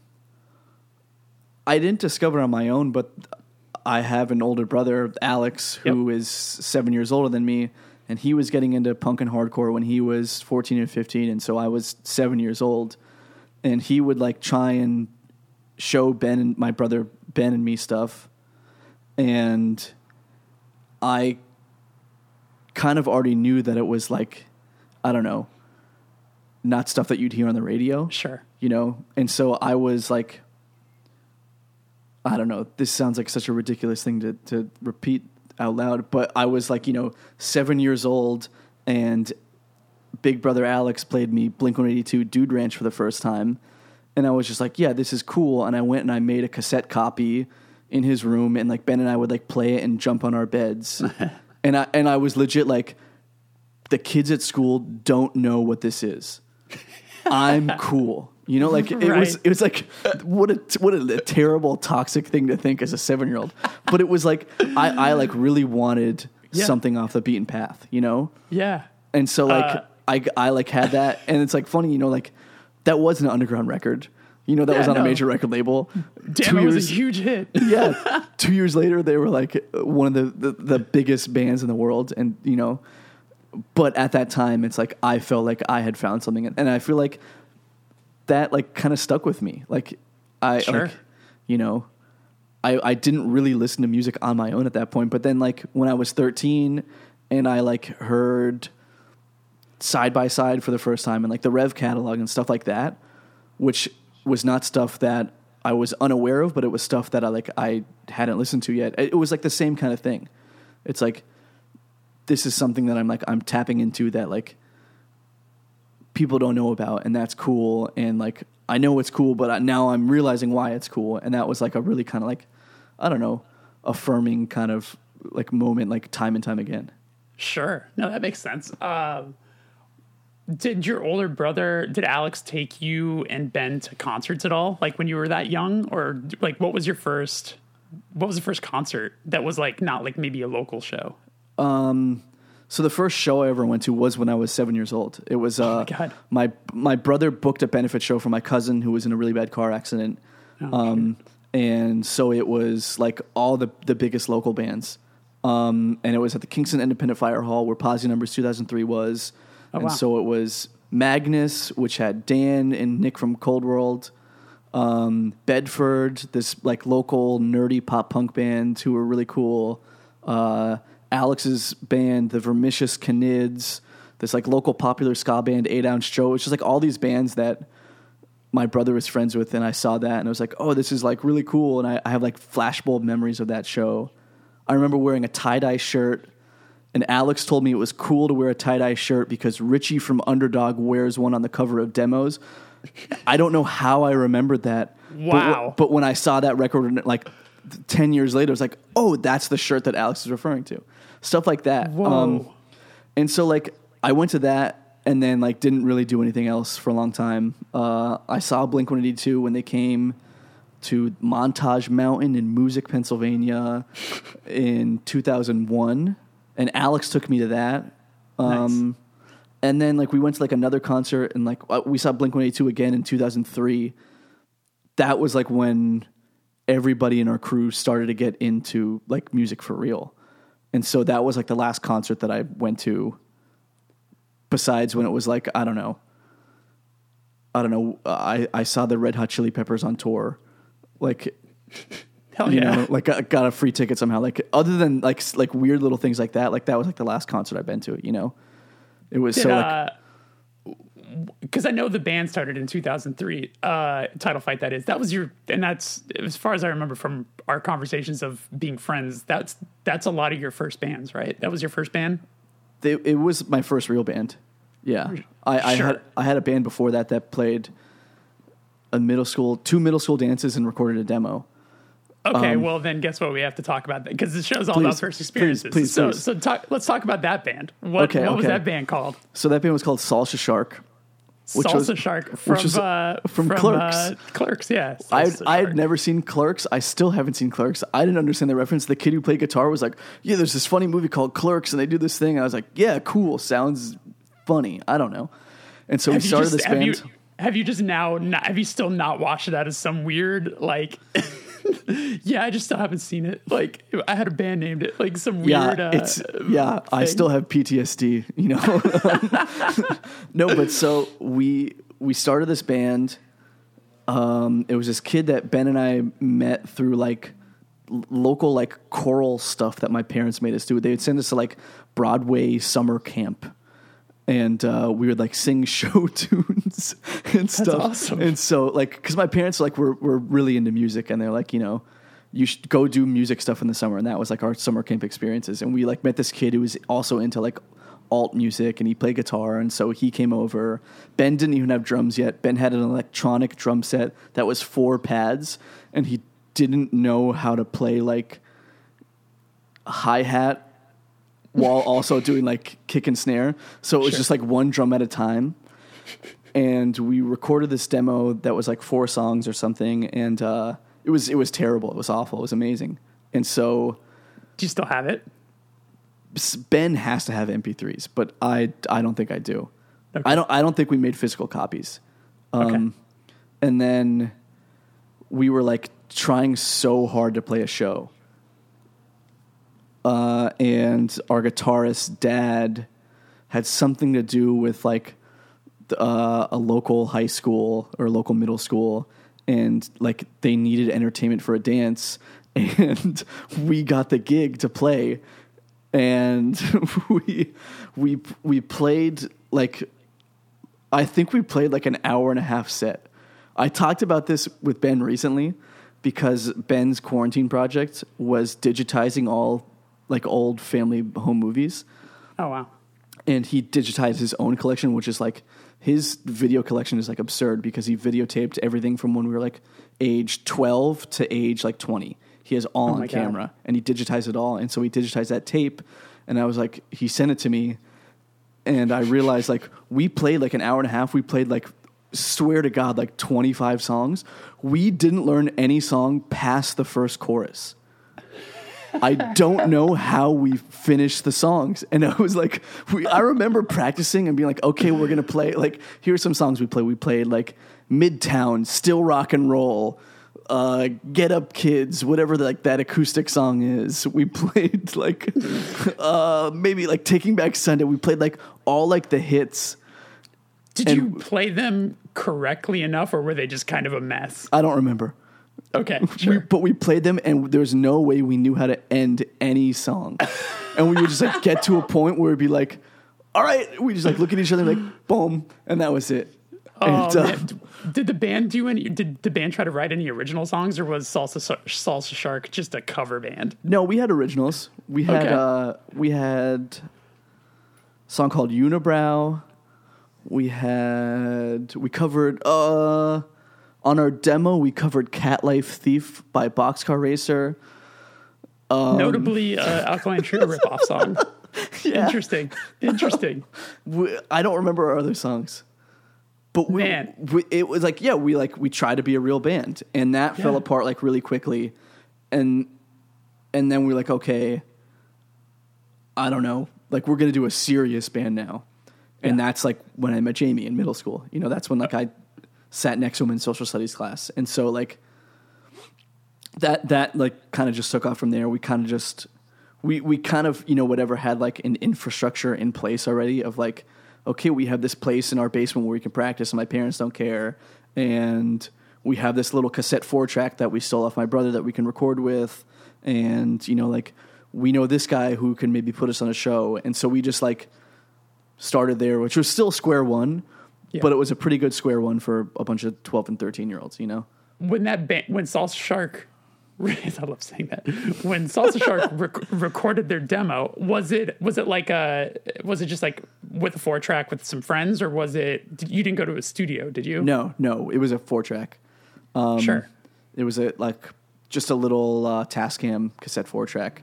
[SPEAKER 2] I didn't discover on my own, but I have an older brother, Alex, who
[SPEAKER 1] Yep.
[SPEAKER 2] is seven years older than me, and he was getting into punk and hardcore when he was fourteen and fifteen, and so I was seven years old, and he would like try and show Ben and my brother Ben and me stuff, and I kind of already knew that it was like, I don't know, not stuff that you'd hear on the radio.
[SPEAKER 1] Sure.
[SPEAKER 2] you know? And so i was like i don't know this sounds like such a ridiculous thing to, to repeat out loud but i was like you know seven years old and big brother alex played me blink 182 dude ranch for the first time and i was just like yeah this is cool and i went and i made a cassette copy in his room and like ben and i would like play it and jump on our beds and i and i was legit like the kids at school don't know what this is I'm cool. You know, like it was it was like what a what a, terrible toxic thing to think as a seven year old. But it was like I, I like really wanted
[SPEAKER 1] Yeah.
[SPEAKER 2] something off the beaten path, you know?
[SPEAKER 1] Yeah.
[SPEAKER 2] And so like
[SPEAKER 1] Uh,
[SPEAKER 2] I I like had that and it's like funny, you know, like that was an underground record. You know, that
[SPEAKER 1] Yeah,
[SPEAKER 2] was on
[SPEAKER 1] no.
[SPEAKER 2] a major record label.
[SPEAKER 1] Damn, it was a huge hit.
[SPEAKER 2] yeah. Two years later, they were like one of the, the, the biggest bands in the world. And, you know, but at that time, it's like I felt like I had found something. And I feel like that, like, kind of stuck with me. Like, I,
[SPEAKER 1] Sure.
[SPEAKER 2] like, you know, I, I didn't really listen to music on my own at that point. But then, like, when I was 13 and I, like, heard side by side for the first time and, like, the Rev catalog and stuff like that, which was not stuff that I was unaware of, but it was stuff that I like I hadn't listened to yet. It was like the same kind of thing. It's like this is something that I'm like I'm tapping into that like people don't know about, and that's cool. And like I know it's cool, but I, now I'm realizing why it's cool. And that was like a really kind of like I don't know affirming kind of like moment, like time and time again.
[SPEAKER 1] Sure. No, that makes sense. Um, did your older brother, did Alex take you and Ben to concerts at all? Like when you were that young, or like what was your first? What was the first concert that was like not like maybe a local show?
[SPEAKER 2] So the first show I ever went to was when I was seven years old. It was uh,
[SPEAKER 1] God.
[SPEAKER 2] my my brother booked a benefit show for my cousin who was in a really bad car accident, um, and so it was like all the the biggest local bands, um, and it was at the Kingston Independent Fire Hall where Posi Numbers 2003 was, and
[SPEAKER 1] wow.
[SPEAKER 2] so it was Magnus, which had Dan and Nick from Cold World. Um, Bedford, this like local nerdy pop punk band who were really cool. Uh, Alex's band, the Vermicious Canids, this like local popular ska band, Eight Ounce Joe. It's just like all these bands that my brother was friends with, and I saw that, and I was like, oh, this is like really cool, and I, I have like flashbulb memories of that show. I remember wearing a tie dye shirt, and Alex told me it was cool to wear a tie dye shirt because Richie from Underdog wears one on the cover of demos. I don't know how I remembered that. but
[SPEAKER 1] Wow.
[SPEAKER 2] But, when I saw that record, like ten years later, I was like, oh, that's the shirt that Alex is referring to. Stuff like that. Um, and so like I went to that and then like didn't really do anything else for a long time. Uh, I saw Blink One Eighty Two when they came to Montage Mountain in Moosic, Pennsylvania, in two thousand one, and Alex took me to that. Um, And then like we went to like another concert and like uh, we saw Blink One Eighty Two again in two thousand three. That was like when everybody in our crew started to get into like music for real. And so that was like the last concert that I went to besides when it was like I don't know. I don't know. I I saw the Red Hot Chili Peppers on tour. Like
[SPEAKER 1] Hell
[SPEAKER 2] you
[SPEAKER 1] yeah.
[SPEAKER 2] know, like I got a free ticket somehow. Like other than like like weird little things like that, like that was like the last concert I've been to, you know. It was so like
[SPEAKER 1] uh, because I know the band started in 2003. Uh, title fight that is. That was your, and that's as far as I remember from our conversations of being friends. That's that's a lot of your first bands, right? That was your first band.
[SPEAKER 2] they, it was my first real band. Yeah, I, I had I had a band before that that played a middle school two middle school dances and recorded a demo.
[SPEAKER 1] Okay, well then, guess what? We have to talk about that because the show's all about first experiences.
[SPEAKER 2] please,
[SPEAKER 1] so,
[SPEAKER 2] please.
[SPEAKER 1] so talk, let's talk about that band. What,
[SPEAKER 2] Okay,
[SPEAKER 1] what was that band called?
[SPEAKER 2] So that band was called Salsa Shark. Which
[SPEAKER 1] Salsa
[SPEAKER 2] was-
[SPEAKER 1] Shark from
[SPEAKER 2] was
[SPEAKER 1] uh,
[SPEAKER 2] from
[SPEAKER 1] from
[SPEAKER 2] Clerks.
[SPEAKER 1] Uh, Clerks, yeah.
[SPEAKER 2] I had never seen Clerks. I still haven't seen Clerks. I didn't understand the reference. The kid who played guitar was like, "Yeah, there's this funny movie called Clerks, and they do this thing." And I was like, "Yeah, cool. Sounds funny. I don't know." And so
[SPEAKER 1] Have
[SPEAKER 2] we started
[SPEAKER 1] just-
[SPEAKER 2] this
[SPEAKER 1] have
[SPEAKER 2] band.
[SPEAKER 1] You, have you just now? Not, have you still not watched it out as some weird like? yeah, I just still haven't seen it. Like I had a band named it like some
[SPEAKER 2] yeah,
[SPEAKER 1] weird. uh,
[SPEAKER 2] it's yeah. I still have PTSD, you know. no, but so we we started this band. Um, it was this kid that Ben and I met through like l- local like choral stuff that my parents made us do. They would send us to like Broadway summer camp. And uh, we would like sing show tunes and stuff.
[SPEAKER 1] awesome.
[SPEAKER 2] And so like, because my parents like were were really into music, and they're like, you know, you should go do music stuff in the summer, and that was like our summer camp experiences. And we like met this kid who was also into like alt music, and he played guitar, and so he came over. Ben didn't even have drums yet. Ben had an electronic drum set that was four pads, and he didn't know how to play like hi hat while also doing like kick and snare. So it was
[SPEAKER 1] Sure.
[SPEAKER 2] just like one drum at a time. And we recorded this demo that was like four songs or something, and uh, it was it was terrible. It was awful. It was amazing. And so
[SPEAKER 1] Do you still have it?
[SPEAKER 2] Ben has to have MP3s, but I I don't think I do.
[SPEAKER 1] Okay.
[SPEAKER 2] I don't I don't think we made physical copies. Um,
[SPEAKER 1] Okay.
[SPEAKER 2] And then we were like trying so hard to play a show. Uh, and our guitarist dad had something to do with like uh, a local high school or local middle school, and like they needed entertainment for a dance, and we got the gig to play, and we we we played like I think we played like an hour and a half set. I talked about this with Ben recently because Ben's quarantine project was digitizing all like old family home movies.
[SPEAKER 1] Oh wow.
[SPEAKER 2] and he digitized his own collection which is like his video collection is like absurd because he videotaped everything from when we were like age 12 to age like 20 he has all
[SPEAKER 1] Oh
[SPEAKER 2] on
[SPEAKER 1] my God.
[SPEAKER 2] camera and he digitized it all. And so he digitized that tape and i was like he sent it to me and i realized like we played like an hour and a half. We played like swear to god like 25 songs. We didn't learn any song past the first chorus I don't know how we finished the songs. And I was like, we, I remember practicing and being like, okay, we're going to play. Like, here's some songs we play. We played like Midtown, Still Rock and Roll, uh, Get Up Kids, whatever like that acoustic song is. We played like, uh, maybe like Taking Back Sunday. We played like all like the hits.
[SPEAKER 1] Did
[SPEAKER 2] And-
[SPEAKER 1] you play them correctly enough, or were they just kind of a mess?
[SPEAKER 2] I don't remember.
[SPEAKER 1] Okay,
[SPEAKER 2] We, but we played them, and there was no way we knew how to end any song. and we would just like get to a point where it'd be like, "All right," we just like look at each other, like, "Boom," and that was it.
[SPEAKER 1] Oh,
[SPEAKER 2] and, uh,
[SPEAKER 1] Did the band do any? Did the band try to write any original songs, or was Salsa Salsa Shark just a cover band?
[SPEAKER 2] no, we had originals. We had
[SPEAKER 1] Okay.
[SPEAKER 2] uh, we had a song called Unibrow. We had we covered uh on our demo we covered Cat Like Thief by Boxcar Racer. Um,
[SPEAKER 1] Notably, uh, Alkaline Trio ripoff song. Interesting. Interesting.
[SPEAKER 2] we, I don't remember our other songs. But we,
[SPEAKER 1] Man.
[SPEAKER 2] we, it was like, yeah, we like we tried to be a real band, and that fell apart like really quickly, and and then we are like, okay, I don't know, like we're gonna do a serious band now, and
[SPEAKER 1] Yeah.
[SPEAKER 2] that's like when I met Jamie in middle school. You know, that's when like I sat next to him in social studies class, and so like that that like kind of just took off from there. We kind of just we we kind of you know whatever had like an infrastructure in place already of like okay we have this place in our basement where we can practice and my parents don't care. And we have this little cassette four track that we stole off my brother that we can record with. And you know like we know this guy who can maybe put us on a show. And so we just like started there which was still square one
[SPEAKER 1] Yeah.
[SPEAKER 2] but it was a pretty good square one for a bunch of 12 and 13 year olds you know
[SPEAKER 1] When that band, when Salsa Shark, I love saying that. When Salsa Shark rec- recorded their demo, was it was it like a was it just like with a four track with some friends, or was it did, you didn't go to a studio? Did you?
[SPEAKER 2] no no it was a four track
[SPEAKER 1] sure.
[SPEAKER 2] It was a like just a little uh, Tascam cassette four track.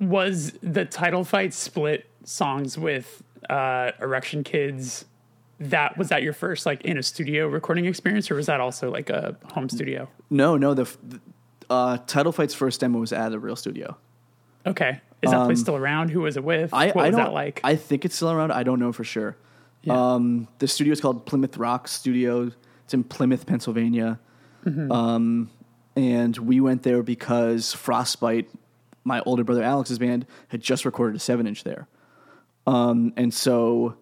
[SPEAKER 1] Was the title fight split songs with uh, Erection Kids? That was that your first like in a studio recording experience, or was that also like a home studio?
[SPEAKER 2] No, no, the, the uh, Title Fight's first demo was at a real studio.
[SPEAKER 1] Okay, is that place still around? Who was it with?
[SPEAKER 2] Um, I,
[SPEAKER 1] what
[SPEAKER 2] I
[SPEAKER 1] was that like?
[SPEAKER 2] I think it's still around. I don't know for sure.
[SPEAKER 1] Yeah.
[SPEAKER 2] Um, the studio is called Plymouth Rock Studio. It's in Plymouth, Pennsylvania.
[SPEAKER 1] Mm-hmm.
[SPEAKER 2] Um, and we went there because Frostbite, my older brother Alex's band, had just recorded a seven inch there. Um, and so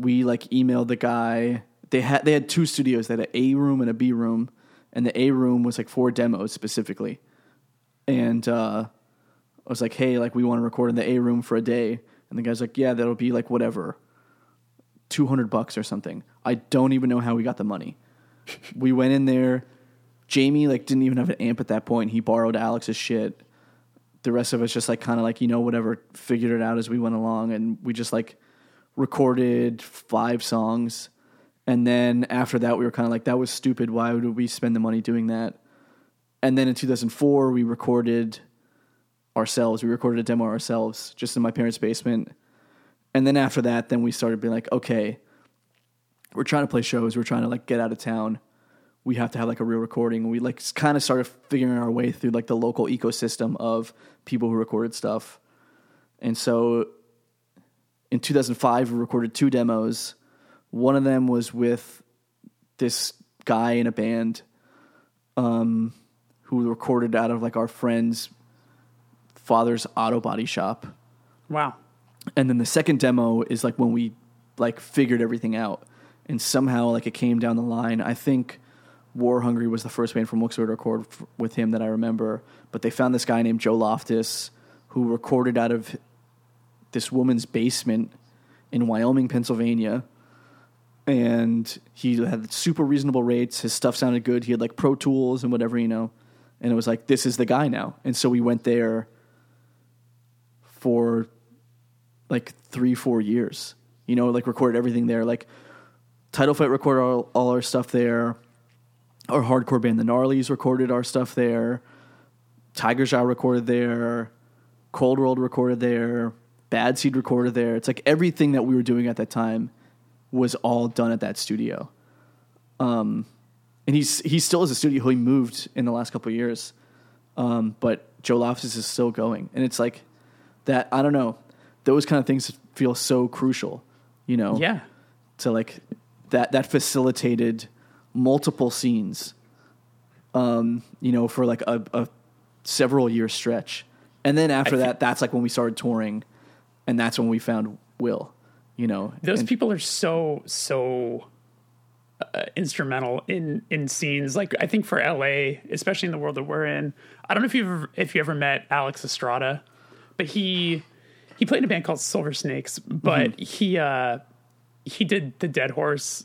[SPEAKER 2] we like emailed the guy. They had they had two studios. They had an A room and a B room, and the A room was like four demos specifically. And uh, I was like, "Hey, like we want to record in the A room for a day." And the guy's like, "Yeah, that'll be like whatever, two hundred bucks or something." I don't even know how we got the money. we went in there. Jamie like didn't even have an amp at that point. He borrowed Alex's shit. The rest of us just like kind of like you know whatever figured it out as we went along, and we just like recorded five songs. And then after that, we were kind of like, that was stupid. Why would we spend the money doing that? And then in 2004, we recorded ourselves. We recorded a demo ourselves just in my parents' basement. And then after that, then we started being like, okay, we're trying to play shows. We're trying to like get out of town. We have to have like a real recording. We like kind of started figuring our way through like the local ecosystem of people who recorded stuff. And so in 2005, we recorded two demos. One of them was with this guy in a band um, who recorded out of like our friend's father's auto body shop.
[SPEAKER 1] wow.
[SPEAKER 2] And then the second demo is like when we like figured everything out, and somehow like it came down the line. I think War Hungry was the first band from Wilkes-Barre to record f- with him that I remember. But they found this guy named Joe Loftus who recorded out of this woman's basement in Wyoming, Pennsylvania. And he had super reasonable rates. His stuff sounded good. He had like Pro Tools and whatever, you know. And it was like, this is the guy now. And so we went there for like three, four years. You know, like recorded everything there. Like Title Fight recorded all, all our stuff there. Our hardcore band, the Gnarlies, recorded our stuff there. Tigers Jaw recorded there. Cold World recorded there. Bad Seed recorded there. It's like everything that we were doing at that time was all done at that studio. Um, and he's he still has a studio. He moved in the last couple of years, um, but Joe Loftus is still going, and it's like that. I don't know. Those kind of things feel so crucial, you know.
[SPEAKER 1] Yeah.
[SPEAKER 2] To like that that facilitated multiple scenes, um, you know, for like a, a several year stretch, and then after
[SPEAKER 1] I
[SPEAKER 2] that, that's like when we started touring, and that's when we found Will, you know.
[SPEAKER 1] Those
[SPEAKER 2] and-
[SPEAKER 1] people are so so uh, instrumental in in scenes. Like I think for LA, especially in the world that we're in. I don't know if you've ever, if you ever met Alex Estrada, but he he played in a band called Silver Snakes. But
[SPEAKER 2] Mm-hmm.
[SPEAKER 1] he uh, he did the Dead Horse,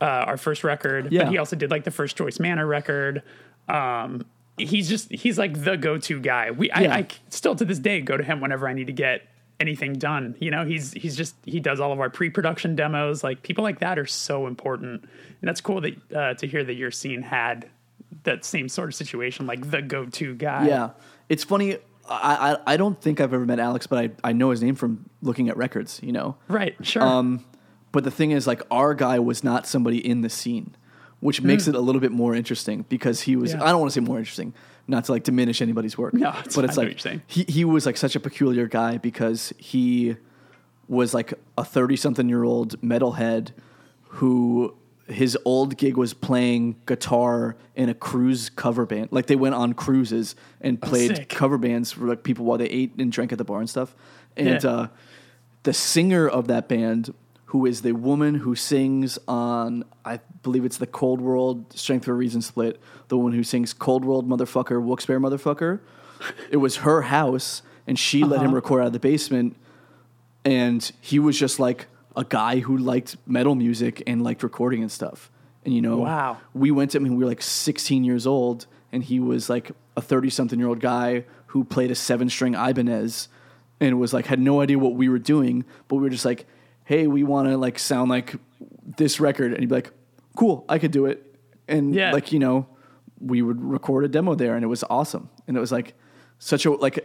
[SPEAKER 1] uh, our first record.
[SPEAKER 2] Yeah.
[SPEAKER 1] But he also did like the First Choice Manor record. Um, he's just he's like the go to guy. We
[SPEAKER 2] Yeah.
[SPEAKER 1] I, I still to this day go to him whenever I need to get anything done. You know, he's he's just he does all of our pre-production demos. Like people like that are so important, and that's cool that uh, to hear that your scene had that same sort of situation, like the go-to guy.
[SPEAKER 2] Yeah, it's funny. I, I I don't think I've ever met Alex, but I I know his name from looking at records. You know.
[SPEAKER 1] right. Sure.
[SPEAKER 2] Um, but the thing is, like, our guy was not somebody in the scene, which makes it a little bit more interesting because he was.
[SPEAKER 1] Yeah.
[SPEAKER 2] I don't want to say more interesting, not to like diminish anybody's work.
[SPEAKER 1] No, it's-
[SPEAKER 2] but
[SPEAKER 1] I
[SPEAKER 2] it's
[SPEAKER 1] know
[SPEAKER 2] like
[SPEAKER 1] what you're saying.
[SPEAKER 2] he he was like such a peculiar guy because he was like a thirty something year old metalhead who his old gig was playing guitar in a cruise cover band. Like they went on cruises and played
[SPEAKER 1] Oh,
[SPEAKER 2] cover bands for like people while they ate and drank at the bar and stuff. And
[SPEAKER 1] Yeah.
[SPEAKER 2] uh, the singer of that band, who is the woman who sings on, I believe it's the Cold World Strength for a Reason split, the one who sings Cold World Motherfucker, Wilkes-Barre Motherfucker. it was her house, and she let him
[SPEAKER 1] Uh-huh.
[SPEAKER 2] record out of the basement. And he was just like a guy who liked metal music and liked recording and stuff. And you know,
[SPEAKER 1] Wow.
[SPEAKER 2] we went to him. And we were like 16 years old, and he was like a 30 something year old guy who played a seven string Ibanez, and was like had no idea what we were doing. But we were just like, "Hey, we want to like sound like this record," and he'd be like, "Cool, I could do it." And
[SPEAKER 1] Yeah.
[SPEAKER 2] like you know, we would record a demo there, and it was awesome. And it was like such a like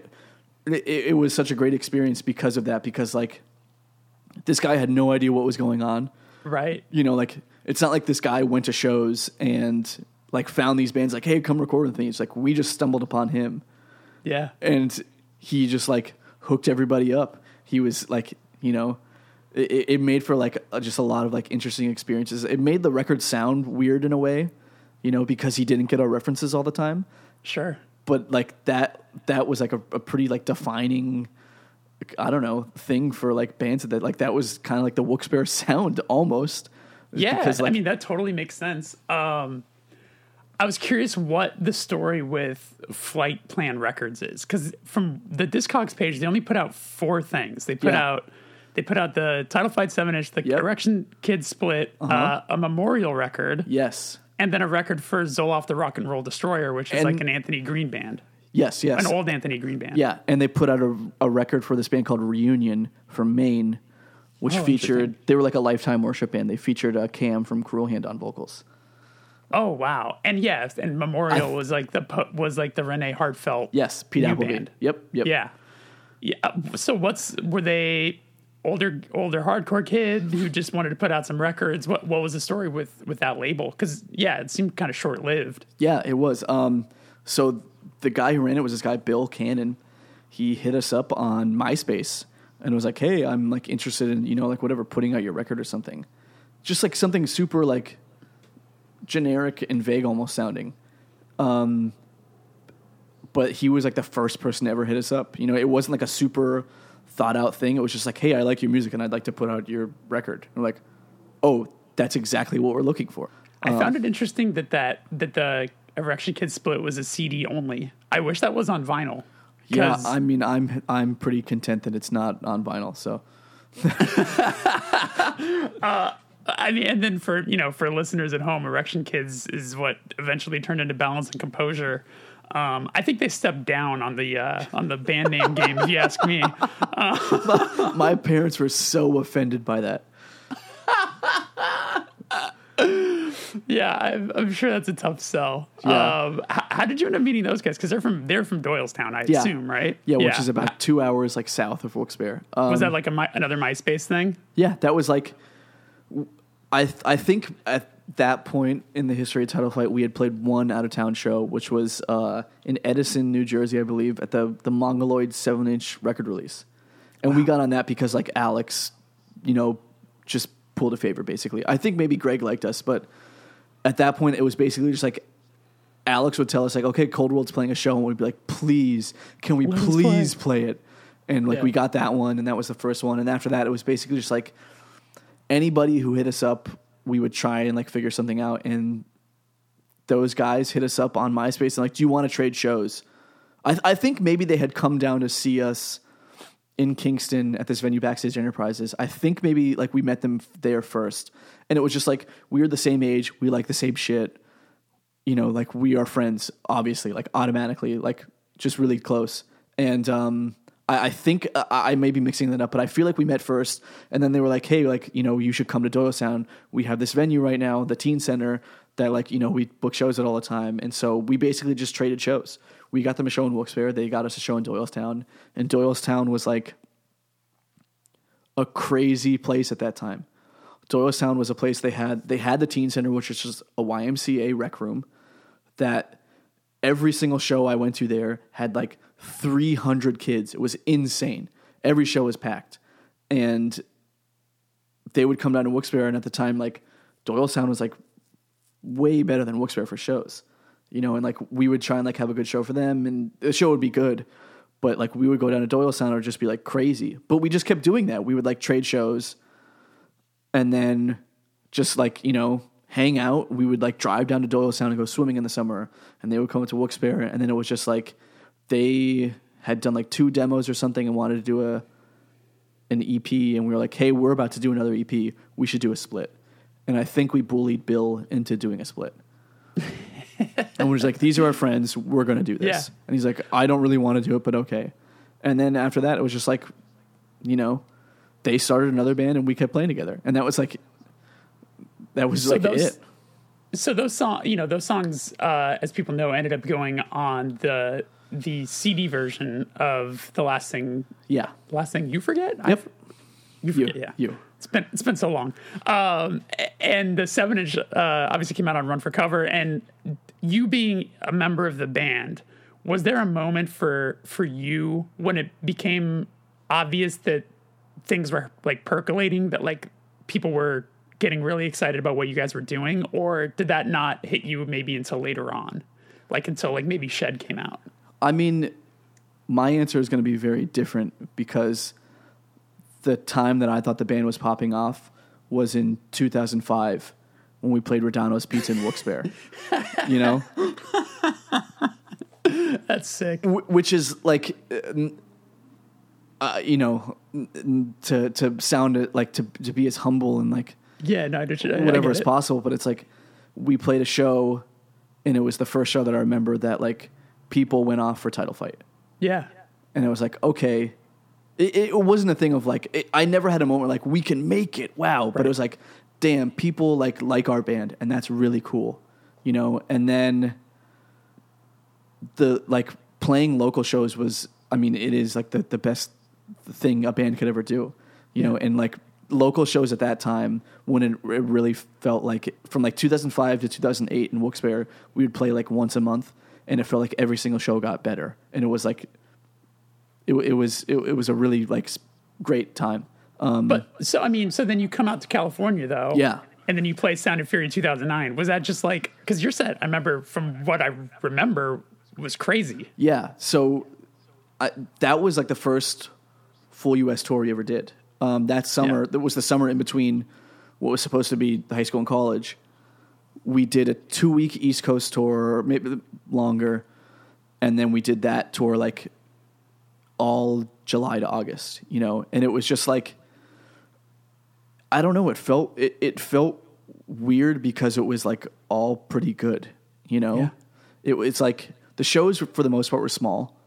[SPEAKER 2] it, it was such a great experience because of that. Because like this guy had no idea what was going on.
[SPEAKER 1] Right.
[SPEAKER 2] You know, like it's not like this guy went to shows and like found these bands like, hey, come record with me. It's like we just stumbled upon him
[SPEAKER 1] Yeah.
[SPEAKER 2] and he just like hooked everybody up. He was like, you know, it, it made for like a, just a lot of like interesting experiences. It made the record sound weird in a way, you know, because he didn't get our references all the time.
[SPEAKER 1] Sure.
[SPEAKER 2] But like that, that was like a, a pretty like defining, I don't know, thing for like bands that like that was kind of like the Wilkes-Barre sound almost.
[SPEAKER 1] Yeah,
[SPEAKER 2] Because,
[SPEAKER 1] I mean that totally makes sense. Um, I was curious what the story with Flight Plan Records is because from the Discogs page, they only put out four things. They put
[SPEAKER 2] Yeah.
[SPEAKER 1] out they put out the Title Fight Seven Inch, the
[SPEAKER 2] Yep. Uh-huh.
[SPEAKER 1] Erection Kids split, uh, a memorial record,
[SPEAKER 2] Yes.
[SPEAKER 1] and then a record for Zolof the Rock and Roll Destroyer, which is
[SPEAKER 2] And-
[SPEAKER 1] like an Anthony Green band,
[SPEAKER 2] Yes. Yes.
[SPEAKER 1] an old Anthony Green band.
[SPEAKER 2] Yeah, and they put out a, a record for this band called Reunion from Maine, which
[SPEAKER 1] Oh,
[SPEAKER 2] featured they were like a lifetime worship band. They featured uh, Cam from Cruel Hand on vocals.
[SPEAKER 1] Oh wow, and yes, and Memorial was like the was like the Renee Hartfelt.
[SPEAKER 2] Yes, Pete Applegate.
[SPEAKER 1] band.
[SPEAKER 2] Yep, yep.
[SPEAKER 1] Yeah. Yeah. So what's were they older older hardcore kid who just wanted to put out some records? What what was the story with with that label? Cuz yeah, it seemed kind of short-lived.
[SPEAKER 2] Yeah, it was. Um, so the guy who ran it was this guy Bill Cannon. He hit us up on MySpace and was like, "Hey, I'm like interested in you know like whatever putting out your record or something, just like something super like generic and vague almost sounding." Um, but he was like the first person to ever hit us up. You know, it wasn't like a super thought out thing. It was just like, "Hey, I like your music and I'd like to put out your record." And we're like, "Oh, that's exactly what we're looking for."
[SPEAKER 1] I um, found it interesting that that that the Erection Kids split was a CD only. I wish that was on vinyl.
[SPEAKER 2] Yeah, I mean, I'm I'm pretty content that it's not on vinyl. So uh,
[SPEAKER 1] I mean, and then for you know, for listeners at home, Erection Kids is what eventually turned into Balance and Composure. Um, I think they stepped down on the uh, on the band name game, if you ask me.
[SPEAKER 2] my parents were so offended by that.
[SPEAKER 1] Yeah, I'm, I'm sure that's a tough sell.
[SPEAKER 2] Yeah.
[SPEAKER 1] Um, how, how did you end up meeting those guys? Because they're from they're from Doylestown, I
[SPEAKER 2] Yeah.
[SPEAKER 1] assume, right?
[SPEAKER 2] Yeah, which is about two hours like south of Wilkes-Barre. Um,
[SPEAKER 1] was that like a another MySpace thing?
[SPEAKER 2] yeah, that was like, I th- I think at that point in the history of Title Fight, we had played one out of town show, which was uh, in Edison, New Jersey, I believe, at the the Mongoloid seven inch record release, and we got on that because like Alex, you know, just pulled a favor basically. I think maybe Greg liked us, but at that point, it was basically just like Alex would tell us like, okay, Cold World's playing a show, and we'd be like, please, can we
[SPEAKER 1] Let us
[SPEAKER 2] please play. it? And like
[SPEAKER 1] Yeah.
[SPEAKER 2] we got that one, and that was the first one, and after that, it was basically just like anybody who hit us up, we would try and like figure something out, and those guys hit us up on MySpace and like, do you want to trade shows? I, I think maybe they had come down to see us in Kingston at this venue, Backstage Enterprises. I think maybe like we met them there first, and it was just like we are the same age, we like the same shit. You know, like we are friends, obviously, like automatically, like just really close. And um, I, I think uh, I, I may be mixing that up, but I feel like we met first, and then they were like, "Hey, like you know, you should come to Doylestown. We have this venue right now, the Teen Center, that like you know we book shows at all the time." And so we basically just traded shows. We got them a show in Wilkes-Barre. They got us a show in Doylestown, and Doylestown was like a crazy place at that time. Doylestown was a place they had they had the teen center, which was just a YMCA rec room that every single show I went to there had like 300 kids. It was insane. Every show was packed. And they would come down to Wilkes-Barre and at the time like Doylestown was like way better than Wilkes-Barre for shows. You know, and like we would try and like have a good show for them and the show would be good. But like we would go down to Doyle Doylestown or just be like crazy. But we just kept doing that. We would like trade shows and then just like, you know, hang out. We would like drive down to Doylestown and go swimming in the summer and they would come to Wilkes-Barre and then it was just like they had done like two demos or something and wanted to do a an EP and we were like, "Hey, we're about to do another EP. We should do a split." And I think we bullied Bill into doing a split. and we're just like, "These are our friends. We're going to do this."
[SPEAKER 1] Yeah.
[SPEAKER 2] And he's like, "I don't really want to do it, but okay." And then after that, it was just like, you know, they started another band and we kept playing together. And that was like that was
[SPEAKER 1] So
[SPEAKER 2] like
[SPEAKER 1] those-
[SPEAKER 2] it.
[SPEAKER 1] so those song, you know, those songs, uh, as people know, ended up going on the the CD version of the last thing.
[SPEAKER 2] Yeah.
[SPEAKER 1] The last thing you forget.
[SPEAKER 2] Yep.
[SPEAKER 1] f- you
[SPEAKER 2] You.
[SPEAKER 1] Yeah.
[SPEAKER 2] You.
[SPEAKER 1] It's been it's been so long. Um, and the seven inch uh, obviously came out on Run for Cover, and you being a member of the band, was there a moment for for you when it became obvious that things were like percolating, that like people were getting really excited about what you guys were doing, or did that not hit you maybe until later on, like until like maybe Shed came out?
[SPEAKER 2] I mean, my answer is going to be very different because the time that I thought the band was popping off was in 2005 when we played Rodano's Pizza in Wilkes-Barre. you know,
[SPEAKER 1] That's sick.
[SPEAKER 2] Wh- which is like, uh, uh, you know, to to sound it like to to be as humble and like
[SPEAKER 1] Yeah, no, I just, I, I
[SPEAKER 2] whatever is
[SPEAKER 1] it.
[SPEAKER 2] possible. But it's like we played a show, and it was the first show that I remember that like people went off for title fight.
[SPEAKER 1] Yeah,
[SPEAKER 2] and I was like, okay. It, it wasn't a thing of like it, I never had a moment like we can make it, wow. But it was like, damn, people like like our band, and that's really cool, you know. And then the like playing local shows was, I mean, it is like the the best thing a band could ever do, you know. And like local shows at that time, when it, it really felt like it, from like 2005 to 2008 in Wilkes-Barre, we would play like once a month, and it felt like every single show got better, and it was like it, it was it, it was a really like great time. Um,
[SPEAKER 1] But so I mean, so then you come out to California though.
[SPEAKER 2] Yeah.
[SPEAKER 1] And then you play Sound and Fury 2009. Was that just like because your set? I remember from what I remember was crazy.
[SPEAKER 2] yeah, so I, that was like the first full U.S. tour we ever did. Um, that summer,
[SPEAKER 1] Yeah.
[SPEAKER 2] that was the summer in between what was supposed to be the high school and college. We did a two week East Coast tour, maybe longer, and then we did that tour like all July to August, you know, and it was just like I don't know. It felt it, it felt weird because it was like all pretty good, you know.
[SPEAKER 1] Yeah.
[SPEAKER 2] It, it's like the shows for the most part were small,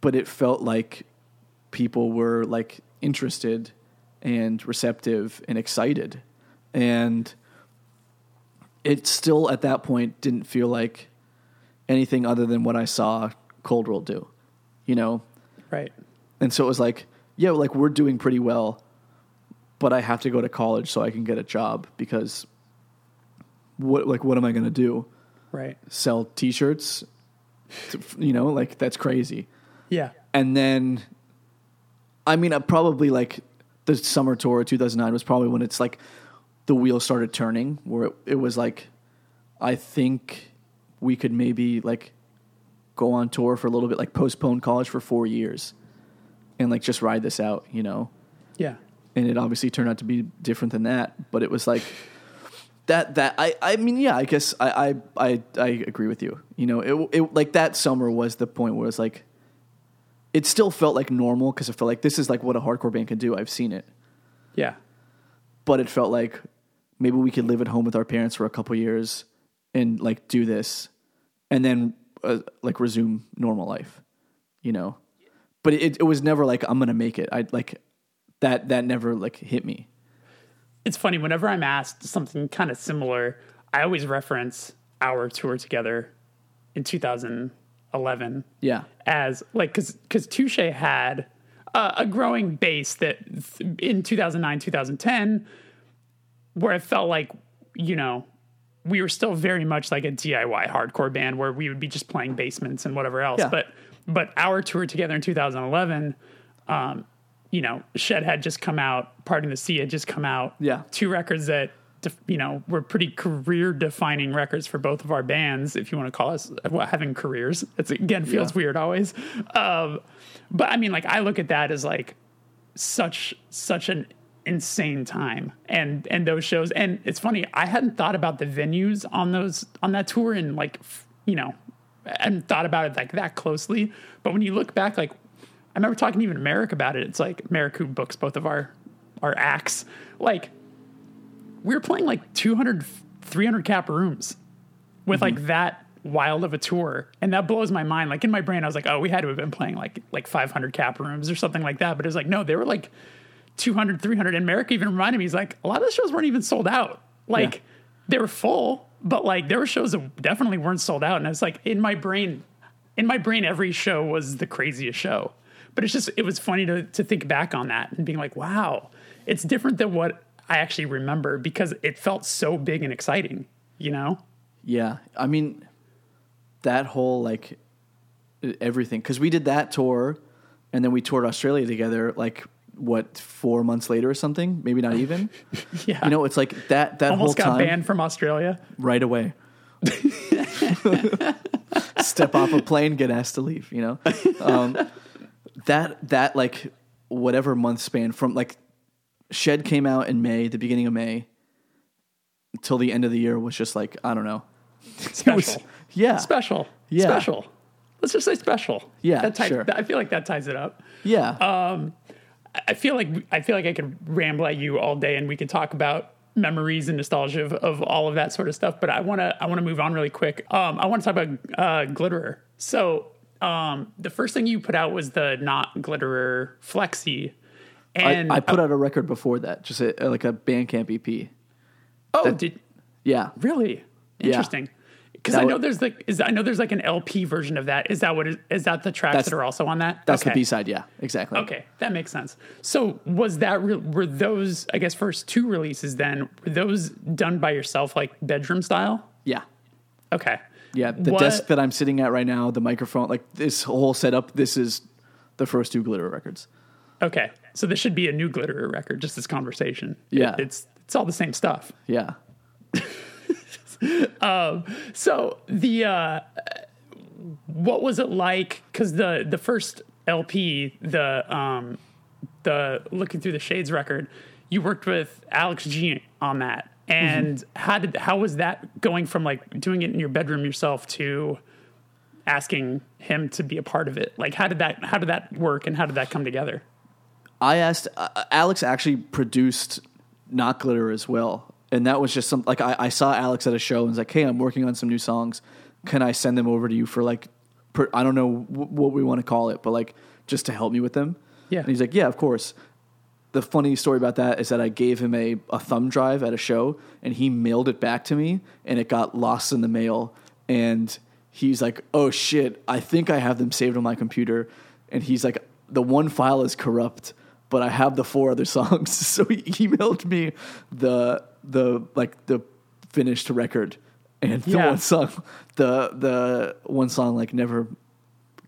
[SPEAKER 2] but it felt like people were like interested and receptive and excited, and it still at that point didn't feel like anything other than what I saw Cold World do, you know.
[SPEAKER 1] Right.
[SPEAKER 2] And so it was like, yeah, like we're doing pretty well, but I have to go to college so I can get a job because what like what am I going to do?
[SPEAKER 1] Right.
[SPEAKER 2] Sell t-shirts? You know, like that's crazy.
[SPEAKER 1] Yeah.
[SPEAKER 2] And then I mean, I probably like the summer tour of 2009 was probably when it's like the wheel started turning where it, it was like I think we could maybe like go on tour for a little bit like postpone college for 4 years and like just ride this out, you know
[SPEAKER 1] Yeah.
[SPEAKER 2] and it obviously turned out to be different than that. But it was like that. That I. I mean, yeah. I guess I. I. I, I agree with you. You know, it. It like that summer was the point where it was like. It still felt like normal because it felt like this is like what a hardcore band can do. I've seen it,
[SPEAKER 1] Yeah.
[SPEAKER 2] but it felt like maybe we could live at home with our parents for a couple years and like do this, and then uh, like resume normal life. You know, but it. It was never like I'm gonna make it. I like that. That never like hit me.
[SPEAKER 1] It's funny whenever I'm asked something kind of similar, I always reference our tour together in 2011
[SPEAKER 2] Yeah.
[SPEAKER 1] as like because because Touche had uh, a growing base that th- in 2009 2010 where it felt like you know we were still very much like a DIY hardcore band where we would be just playing basements and whatever else
[SPEAKER 2] Yeah.
[SPEAKER 1] but but our tour together in 2011 um you know Shed had just come out Parting the Sea had just come out
[SPEAKER 2] Yeah.
[SPEAKER 1] two records that you know were pretty career defining records for both of our bands if you want to call us well, having careers it's again feels
[SPEAKER 2] Yeah.
[SPEAKER 1] weird always um, but i mean like i look at that as like such such an insane time and and those shows. And it's funny i hadn't thought about the venues on those on that tour and like you know i hadn't thought about it like that closely. But when you look back like i remember talking to even merrick about it. It's like merrick who books both of our our acts. Like we were playing like 200 300 cap rooms with like mm-hmm. that wild of a tour. And that blows my mind. Like in my brain i was like oh we had to have been playing like like 500 cap rooms or something like that. But it was like no they were like 200 300 and merrick even reminded me he's like a lot of the shows weren't even sold out like
[SPEAKER 2] Yeah.
[SPEAKER 1] they were full but like there were shows that definitely weren't sold out, and it's like in my brain, in my brain, every show was the craziest show. But it's just it was funny to to think back on that and being like, wow, it's different than what I actually remember because it felt so big and exciting, you know?
[SPEAKER 2] Yeah, I mean, that whole like everything because we did that tour, and then we toured Australia together. Like what four months later or something? Maybe not even.
[SPEAKER 1] Yeah,
[SPEAKER 2] You know, it's like that. That
[SPEAKER 1] almost
[SPEAKER 2] whole
[SPEAKER 1] got
[SPEAKER 2] time
[SPEAKER 1] banned from Australia.
[SPEAKER 2] right away. Step off a plane, get asked to leave. You know, um, that that like whatever month span from like Shed came out in May, the beginning of May, until the end of the year was just like I don't know.
[SPEAKER 1] Special,
[SPEAKER 2] was- yeah,
[SPEAKER 1] special,
[SPEAKER 2] Yeah.
[SPEAKER 1] special. Let's just say special.
[SPEAKER 2] Yeah,
[SPEAKER 1] that ties-
[SPEAKER 2] sure.
[SPEAKER 1] I feel like that ties it up.
[SPEAKER 2] yeah.
[SPEAKER 1] Uh, I feel like I feel like I could ramble at you all day, and we could talk about memories and nostalgia of, of all of that sort of stuff. But I want to I want to move on really quick. Um, I want to talk about uh, Glitterer. So um, the first thing you put out was the not Glitterer Flexi, and
[SPEAKER 2] I, I put out a record before that, just a, like a Bandcamp EP.
[SPEAKER 1] oh, did
[SPEAKER 2] Yeah,
[SPEAKER 1] really interesting? Because I know there's like is I know there's like an LP version of that. Is that what is, is that the tracks that are also on that?
[SPEAKER 2] that's
[SPEAKER 1] Okay.
[SPEAKER 2] the B side. Yeah, exactly.
[SPEAKER 1] Okay, that makes sense. So was that re- were those I guess first two releases then were those done by yourself like bedroom style?
[SPEAKER 2] Yeah,
[SPEAKER 1] Okay.
[SPEAKER 2] yeah. The
[SPEAKER 1] What-
[SPEAKER 2] desk that I'm sitting at right now, the microphone, like this whole setup. This is the first two Glitterer records.
[SPEAKER 1] Okay. So this should be a new Glitterer record. Just this conversation.
[SPEAKER 2] Yeah.
[SPEAKER 1] It- it's it's all the same stuff.
[SPEAKER 2] Yeah,
[SPEAKER 1] So the uh, what was it like? Because the the first LP, the um, the looking through the shades record, you worked with Alex G on that. And how did how was that going from like doing it in your bedroom yourself to asking him to be a part of it? Like how did that how did that work and how did that come together?
[SPEAKER 2] I asked uh, Alex actually produced Not Glitterer as well, and that was just some like I, I saw Alex at a show and was like, "Hey, I'm working on some new songs. Can I send them over to you for like, per, I don't know w- what we want to call it, but like just to help me with them."
[SPEAKER 1] Yeah.
[SPEAKER 2] and he's like, "Yeah, of course." The funny story about that is that I gave him a, a thumb drive at a show, and he mailed it back to me, and it got lost in the mail, and he's like, "Oh shit, I think I have them saved on my computer," and he's like, "The one file is corrupt." but I have the four other songs. So he emailed me the the like the finished record and the
[SPEAKER 1] Yeah.
[SPEAKER 2] one song the the one song like never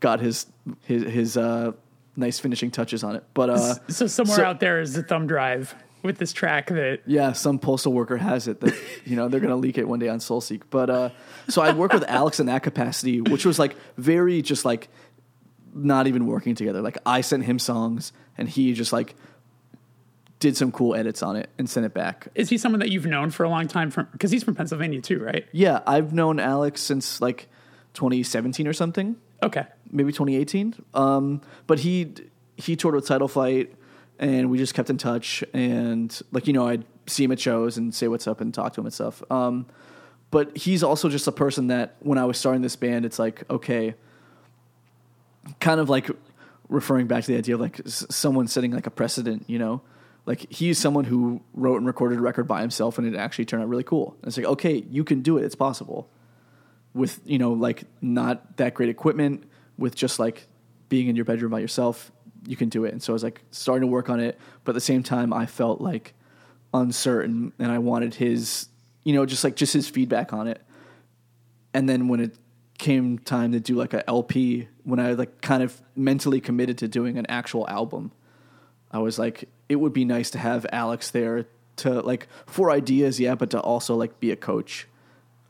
[SPEAKER 2] got his his his uh nice finishing touches on it. But uh
[SPEAKER 1] So somewhere
[SPEAKER 2] so-
[SPEAKER 1] out there is a thumb drive with this track that
[SPEAKER 2] yeah, some postal worker has it that you know they're gonna leak it one day on SoulSeek. But uh, so I'd work with Alex in that capacity, which was like very just like not even working together. Like I sent him songs and he just like did some cool edits on it and sent it back.
[SPEAKER 1] is he someone that you've known for a long time from because he's from Pennsylvania too, right?
[SPEAKER 2] Yeah, I've known Alex since like 2017 or something.
[SPEAKER 1] Okay.
[SPEAKER 2] maybe 2018. Um, but he he toured with Title Fight, and we just kept in touch. And like you know, I'd see him at shows and say what's up and talk to him and stuff. Um, but he's also just a person that when I was starting this band, it's like okay, kind of like referring back to the idea of like someone setting like a precedent, you know. Like he's someone who wrote and recorded a record by himself, and it actually turned out really cool. And it's like, okay, you can do it; it's possible. With you know like not that great equipment with just like being in your bedroom by yourself you can do it. And so i was like starting to work on it but at the same time i felt like uncertain and i wanted his you know just like just his feedback on it. And then when it came time to do like a lp when i like kind of mentally committed to doing an actual album i was like it would be nice to have alex there to like for ideas yeah but to also like be a coach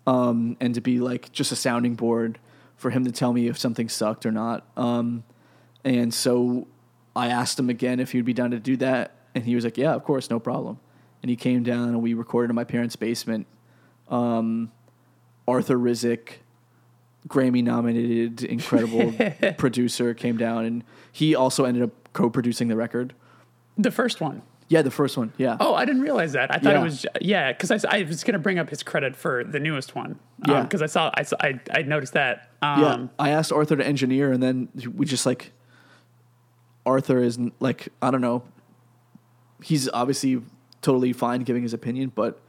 [SPEAKER 2] um, and to be like just a sounding board for him to tell me if something sucked or not. Um, and so I asked him again if he'd be down to do that, and he was like, "Yeah, of course, no problem." And he came down and we recorded in my parents' basement. Um, Arthur Rizk, Grammy nominated, incredible producer, came down, and he also ended up co-producing the record.
[SPEAKER 1] The first one.
[SPEAKER 2] Yeah, the first one. Yeah.
[SPEAKER 1] Oh, I didn't realize that. I thought
[SPEAKER 2] Yeah.
[SPEAKER 1] it was yeah, because I, I was going to bring up his credit for the newest one.
[SPEAKER 2] Yeah.
[SPEAKER 1] because I saw I, saw I I noticed that. Um,
[SPEAKER 2] yeah, I asked Arthur to engineer, and then we just like Arthur is like I don't know. He's obviously totally fine giving his opinion, but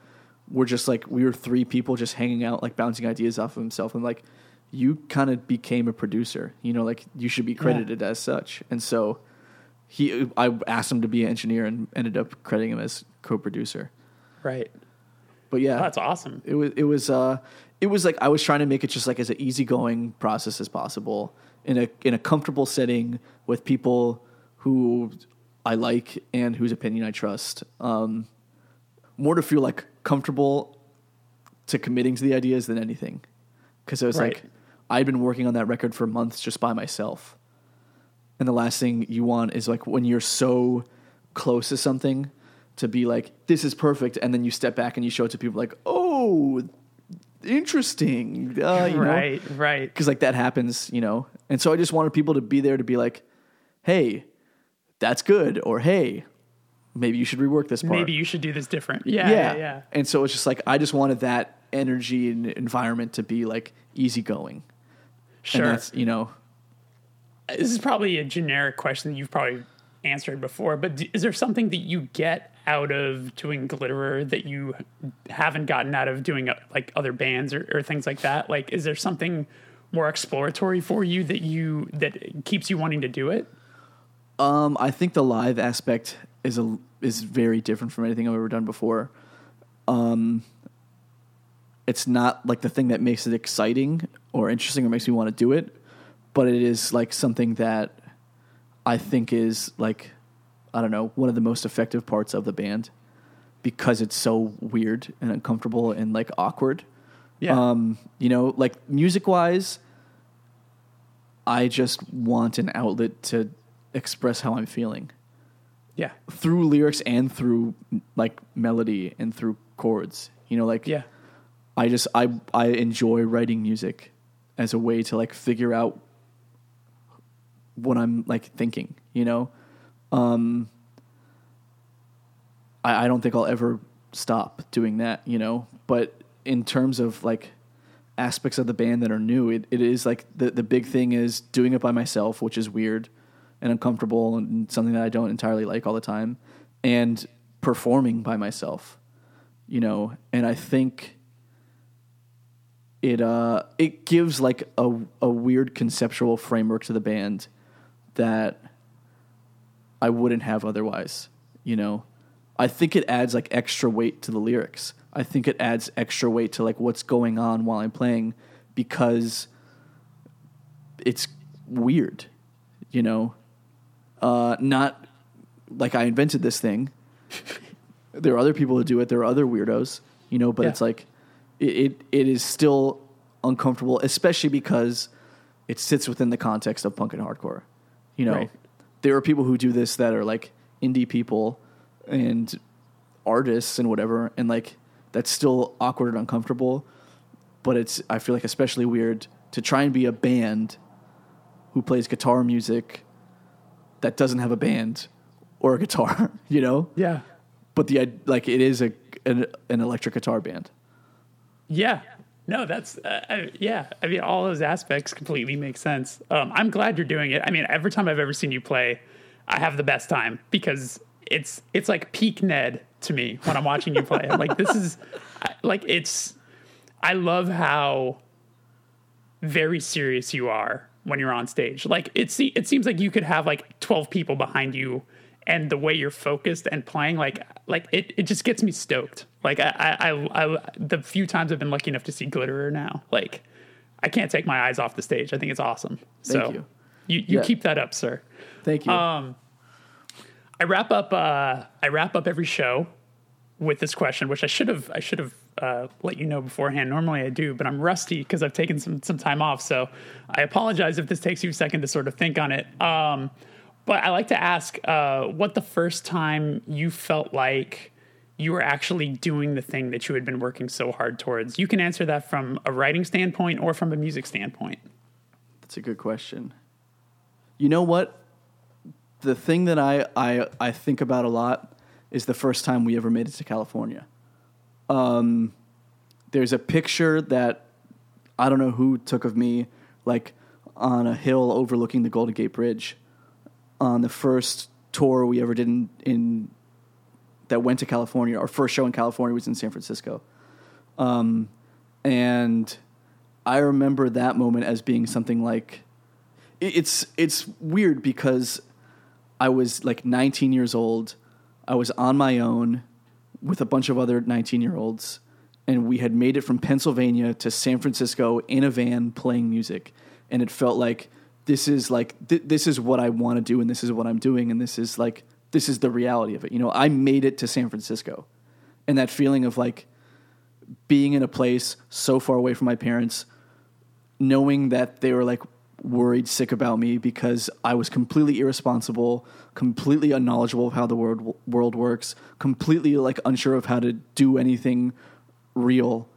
[SPEAKER 2] we're just like we were three people just hanging out, like bouncing ideas off of himself, and like you kind of became a producer. You know, like you should be credited as such. And so he, I asked him to be an engineer and ended up crediting him as co-producer.
[SPEAKER 1] Right.
[SPEAKER 2] But yeah,
[SPEAKER 1] Oh, that's awesome.
[SPEAKER 2] it was it was uh it was like I was trying to make it just like as an easygoing process as possible in a in a comfortable setting with people who I like and whose opinion I trust. Um, more to feel like comfortable to committing to the ideas than anything, because it was
[SPEAKER 1] Right.
[SPEAKER 2] like I'd been working on that record for months just by myself, and the last thing you want is like when you're so close to something to be like this is perfect and then you step back and you show it to people like oh interesting uh, you know
[SPEAKER 1] right, right.
[SPEAKER 2] because like that happens you know and so i just wanted people to be there to be like hey that's good or hey maybe you should rework this part
[SPEAKER 1] Maybe you should do this different. Yeah,
[SPEAKER 2] yeah.
[SPEAKER 1] yeah, yeah.
[SPEAKER 2] and so it's just like i just wanted that energy and environment to be like easygoing
[SPEAKER 1] Sure.
[SPEAKER 2] and that's you know
[SPEAKER 1] this is probably a generic question that you've probably answered before, but is there something that you get out of doing Glitterer that you haven't gotten out of doing uh, like other bands or, or things like that? Like, is there something more exploratory for you that you that keeps you wanting to do it?
[SPEAKER 2] Um, I think the live aspect is a is very different from anything I've ever done before. Um, it's not like the thing that makes it exciting or interesting or makes me want to do it, but it is like something that I think is like I don't know one of the most effective parts of the band because it's so weird and uncomfortable and like awkward.
[SPEAKER 1] Yeah,
[SPEAKER 2] Um, you know, like music wise, I just want an outlet to express how I'm feeling
[SPEAKER 1] yeah,
[SPEAKER 2] through lyrics and through like melody and through chords. You know, like
[SPEAKER 1] yeah,
[SPEAKER 2] I just I I enjoy writing music as a way to like figure out what I'm like thinking. You know, um, I I don't think I'll ever stop doing that. You know, but in terms of like aspects of the band that are new, it, it is like the the big thing is doing it by myself, which is weird and uncomfortable and something that I don't entirely like all the time, and performing by myself. You know, and I think it uh it gives like a a weird conceptual framework to the band that I wouldn't have otherwise, you know. I think it adds like extra weight to the lyrics. I think it adds extra weight to like what's going on while I'm playing because it's weird, you know. Uh not like I invented this thing. there are other people who do it. There are other weirdos, you know, but
[SPEAKER 1] Yeah.
[SPEAKER 2] it's like it, it it is still uncomfortable, especially because it sits within the context of punk and hardcore. You know,
[SPEAKER 1] Right.
[SPEAKER 2] there are people who do this that are like indie people and artists and whatever, and like that's still awkward and uncomfortable. But it's I feel like especially weird to try and be a band who plays guitar music that doesn't have a band or a guitar, you know.
[SPEAKER 1] yeah,
[SPEAKER 2] But the like it is a an, an electric guitar band.
[SPEAKER 1] yeah. No, that's uh, I, yeah. I mean, all those aspects completely make sense. Um, I'm glad you're doing it. I mean, every time I've ever seen you play, I have the best time because it's it's like peak Ned to me when I'm watching you play. Like, this is like it's. I love how very serious you are when you're on stage. Like it it seems like you could have like 12 people behind you and the way you're focused and playing like like it, it just gets me stoked. Like I, I I I the few times I've been lucky enough to see Glitterer now, like I can't take my eyes off the stage. I think it's awesome.
[SPEAKER 2] Thank
[SPEAKER 1] so
[SPEAKER 2] you.
[SPEAKER 1] you, you
[SPEAKER 2] Yeah.
[SPEAKER 1] keep that up, sir.
[SPEAKER 2] Thank you.
[SPEAKER 1] Um, I wrap up. Uh, I wrap up every show with this question, which I should have. I should have uh, let you know beforehand. Normally I do, but I'm rusty because I've taken some some time off. So I apologize if this takes you a second to sort of think on it. Um, but I like to ask, uh, what the first time you felt like you were actually doing the thing that you had been working so hard towards. You can answer that from a writing standpoint or from a music standpoint.
[SPEAKER 2] That's a good question. You know what? The thing that I, I I think about a lot is the first time we ever made it to California. Um, there's a picture that I don't know who took of me, like on a hill overlooking the Golden Gate Bridge, on the first tour we ever did in, in that went to California. Our first show in California was in San Francisco. Um, and I remember that moment as being something like it- it's it's weird because I was like 19 years old. I was on my own with a bunch of other 19 year olds, and we had made it from Pennsylvania to San Francisco in a van playing music, and it felt like this is like th- this is what I want to do, and this is what I'm doing, and this is like this is the reality of it. You know, I made it to San Francisco, and that feeling of like being in a place so far away from my parents, knowing that they were like worried sick about me because I was completely irresponsible, completely unknowledgeable of how the world world works, completely like unsure of how to do anything real,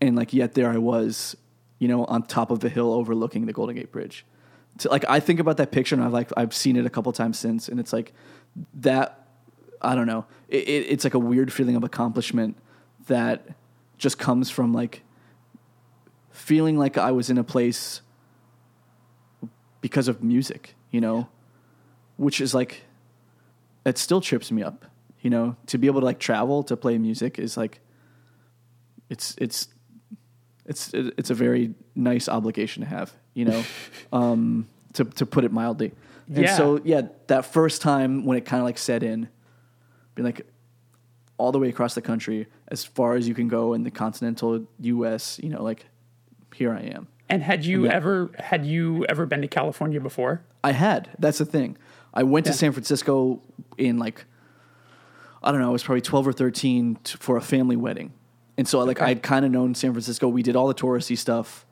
[SPEAKER 2] and like yet there I was, you know, on top of the hill overlooking the Golden Gate Bridge. Like I think about that picture and I've like I've seen it a couple times since, and it's like that. I don't know. It, it, it's like a weird feeling of accomplishment that just comes from like feeling like I was in a place because of music, you know, which is like it still trips me up, you know, to be able to like travel to play music is like it's it's it's it's a very nice obligation to have, you know, um, to to put it mildly. And
[SPEAKER 1] Yeah.
[SPEAKER 2] so yeah, that first time when it kind of like set in, being like all the way across the country as far as you can go in the continental U.S. You know, like here I am.
[SPEAKER 1] And had you ever had you ever been to California before?
[SPEAKER 2] I had. That's the thing. I went
[SPEAKER 1] Yeah.
[SPEAKER 2] to San Francisco in like I don't know. I was probably twelve or thirteen t- for a family wedding, and so like
[SPEAKER 1] Okay.
[SPEAKER 2] I'd kind of known San Francisco. We did all the touristy stuff.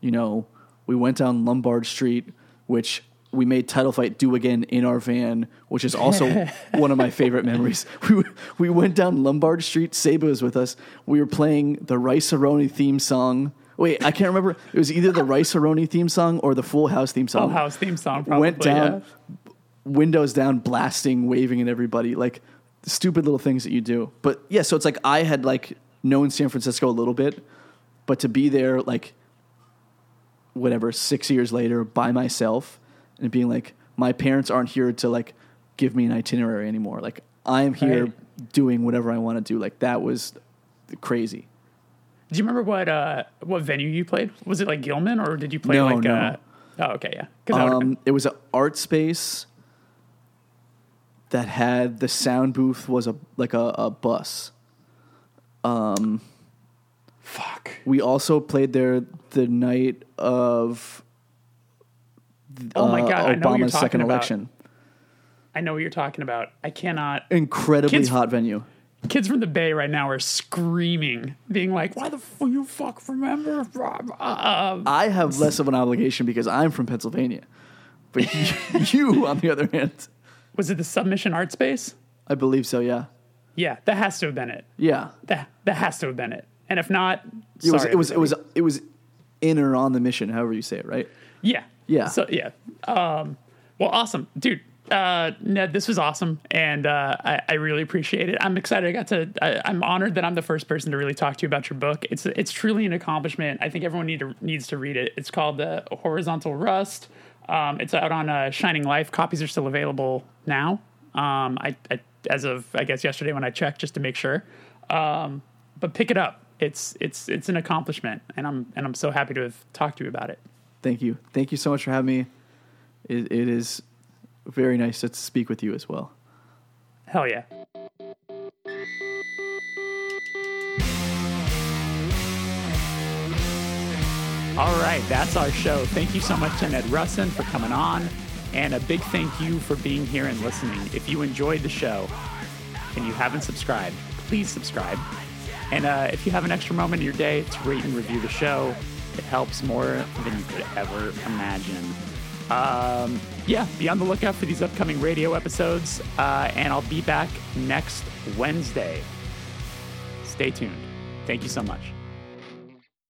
[SPEAKER 2] You know, we went down Lombard Street, which we made Title Fight do again in our van, which is also one of my favorite memories. We we went down Lombard Street. Saba was with us. We were playing the Rice-A-Roni theme song. Wait, I can't remember. It was either the Rice-A-Roni theme song or the Full House theme song
[SPEAKER 1] Full house theme song probably.
[SPEAKER 2] went down,
[SPEAKER 1] yeah.
[SPEAKER 2] windows down, blasting, waving at everybody, like stupid little things that you do. But yeah, so it's like I had like known San Francisco a little bit, but to be there like whatever six years later by myself and being like my parents aren't here to like give me an itinerary anymore. Like I'm here
[SPEAKER 1] Right.
[SPEAKER 2] doing whatever I want to do. Like that was crazy.
[SPEAKER 1] Do you remember what uh what venue you played? Was it like Gilman or did you play
[SPEAKER 2] No,
[SPEAKER 1] like
[SPEAKER 2] no.
[SPEAKER 1] uh Oh, okay, yeah. Cuz
[SPEAKER 2] Um, it was an art space that had the sound booth was a like a, a bus.
[SPEAKER 1] Um, fuck.
[SPEAKER 2] We also played there the night of
[SPEAKER 1] Oh my
[SPEAKER 2] uh,
[SPEAKER 1] God, I know what you're
[SPEAKER 2] Obama's
[SPEAKER 1] talking
[SPEAKER 2] second
[SPEAKER 1] about.
[SPEAKER 2] election.
[SPEAKER 1] I know what you're talking about. I cannot
[SPEAKER 2] Incredibly
[SPEAKER 1] Kids-
[SPEAKER 2] hot venue.
[SPEAKER 1] kids from the Bay right now are screaming, being like, "Why the fuck you fuck remember?" Uh,
[SPEAKER 2] I have less of an obligation because I'm from Pennsylvania, but you, on the other hand,
[SPEAKER 1] was it the Submission Art Space?
[SPEAKER 2] I believe so. Yeah,
[SPEAKER 1] Yeah, that has to have been it.
[SPEAKER 2] yeah.
[SPEAKER 1] That that has to have been it. And if not,
[SPEAKER 2] It was.
[SPEAKER 1] sorry,
[SPEAKER 2] It was. It was. It was in or on the mission, however you say it, right?
[SPEAKER 1] Yeah.
[SPEAKER 2] Yeah.
[SPEAKER 1] So yeah. Um, well, awesome, dude. Uh, Ned, this was awesome, and uh, I, I really appreciate it. I'm excited. I got to. I, I'm honored that I'm the first person to really talk to you about your book. It's it's truly an accomplishment. I think everyone need to, needs to read it. It's called the Horizontal Rust. Um, it's out on uh, Shining Life. Copies are still available now. Um, I, I as of I guess yesterday when I checked just to make sure. Um, but pick it up. It's it's it's an accomplishment, and I'm and I'm so happy to have talked to you about it.
[SPEAKER 2] Thank you. Thank you so much for having me. It, it is very nice to speak with you as well.
[SPEAKER 1] Hell yeah. All right, that's our show. Thank you so much to Ned Russin for coming on, and a big thank you for being here and listening. If you enjoyed the show and you haven't subscribed, please subscribe. And uh, if you have an extra moment in your day to rate and review the show, it helps more than you could ever imagine. Um, yeah, be on the lookout for these upcoming radio episodes, uh, and I'll be back next Wednesday. Stay tuned. Thank you so much.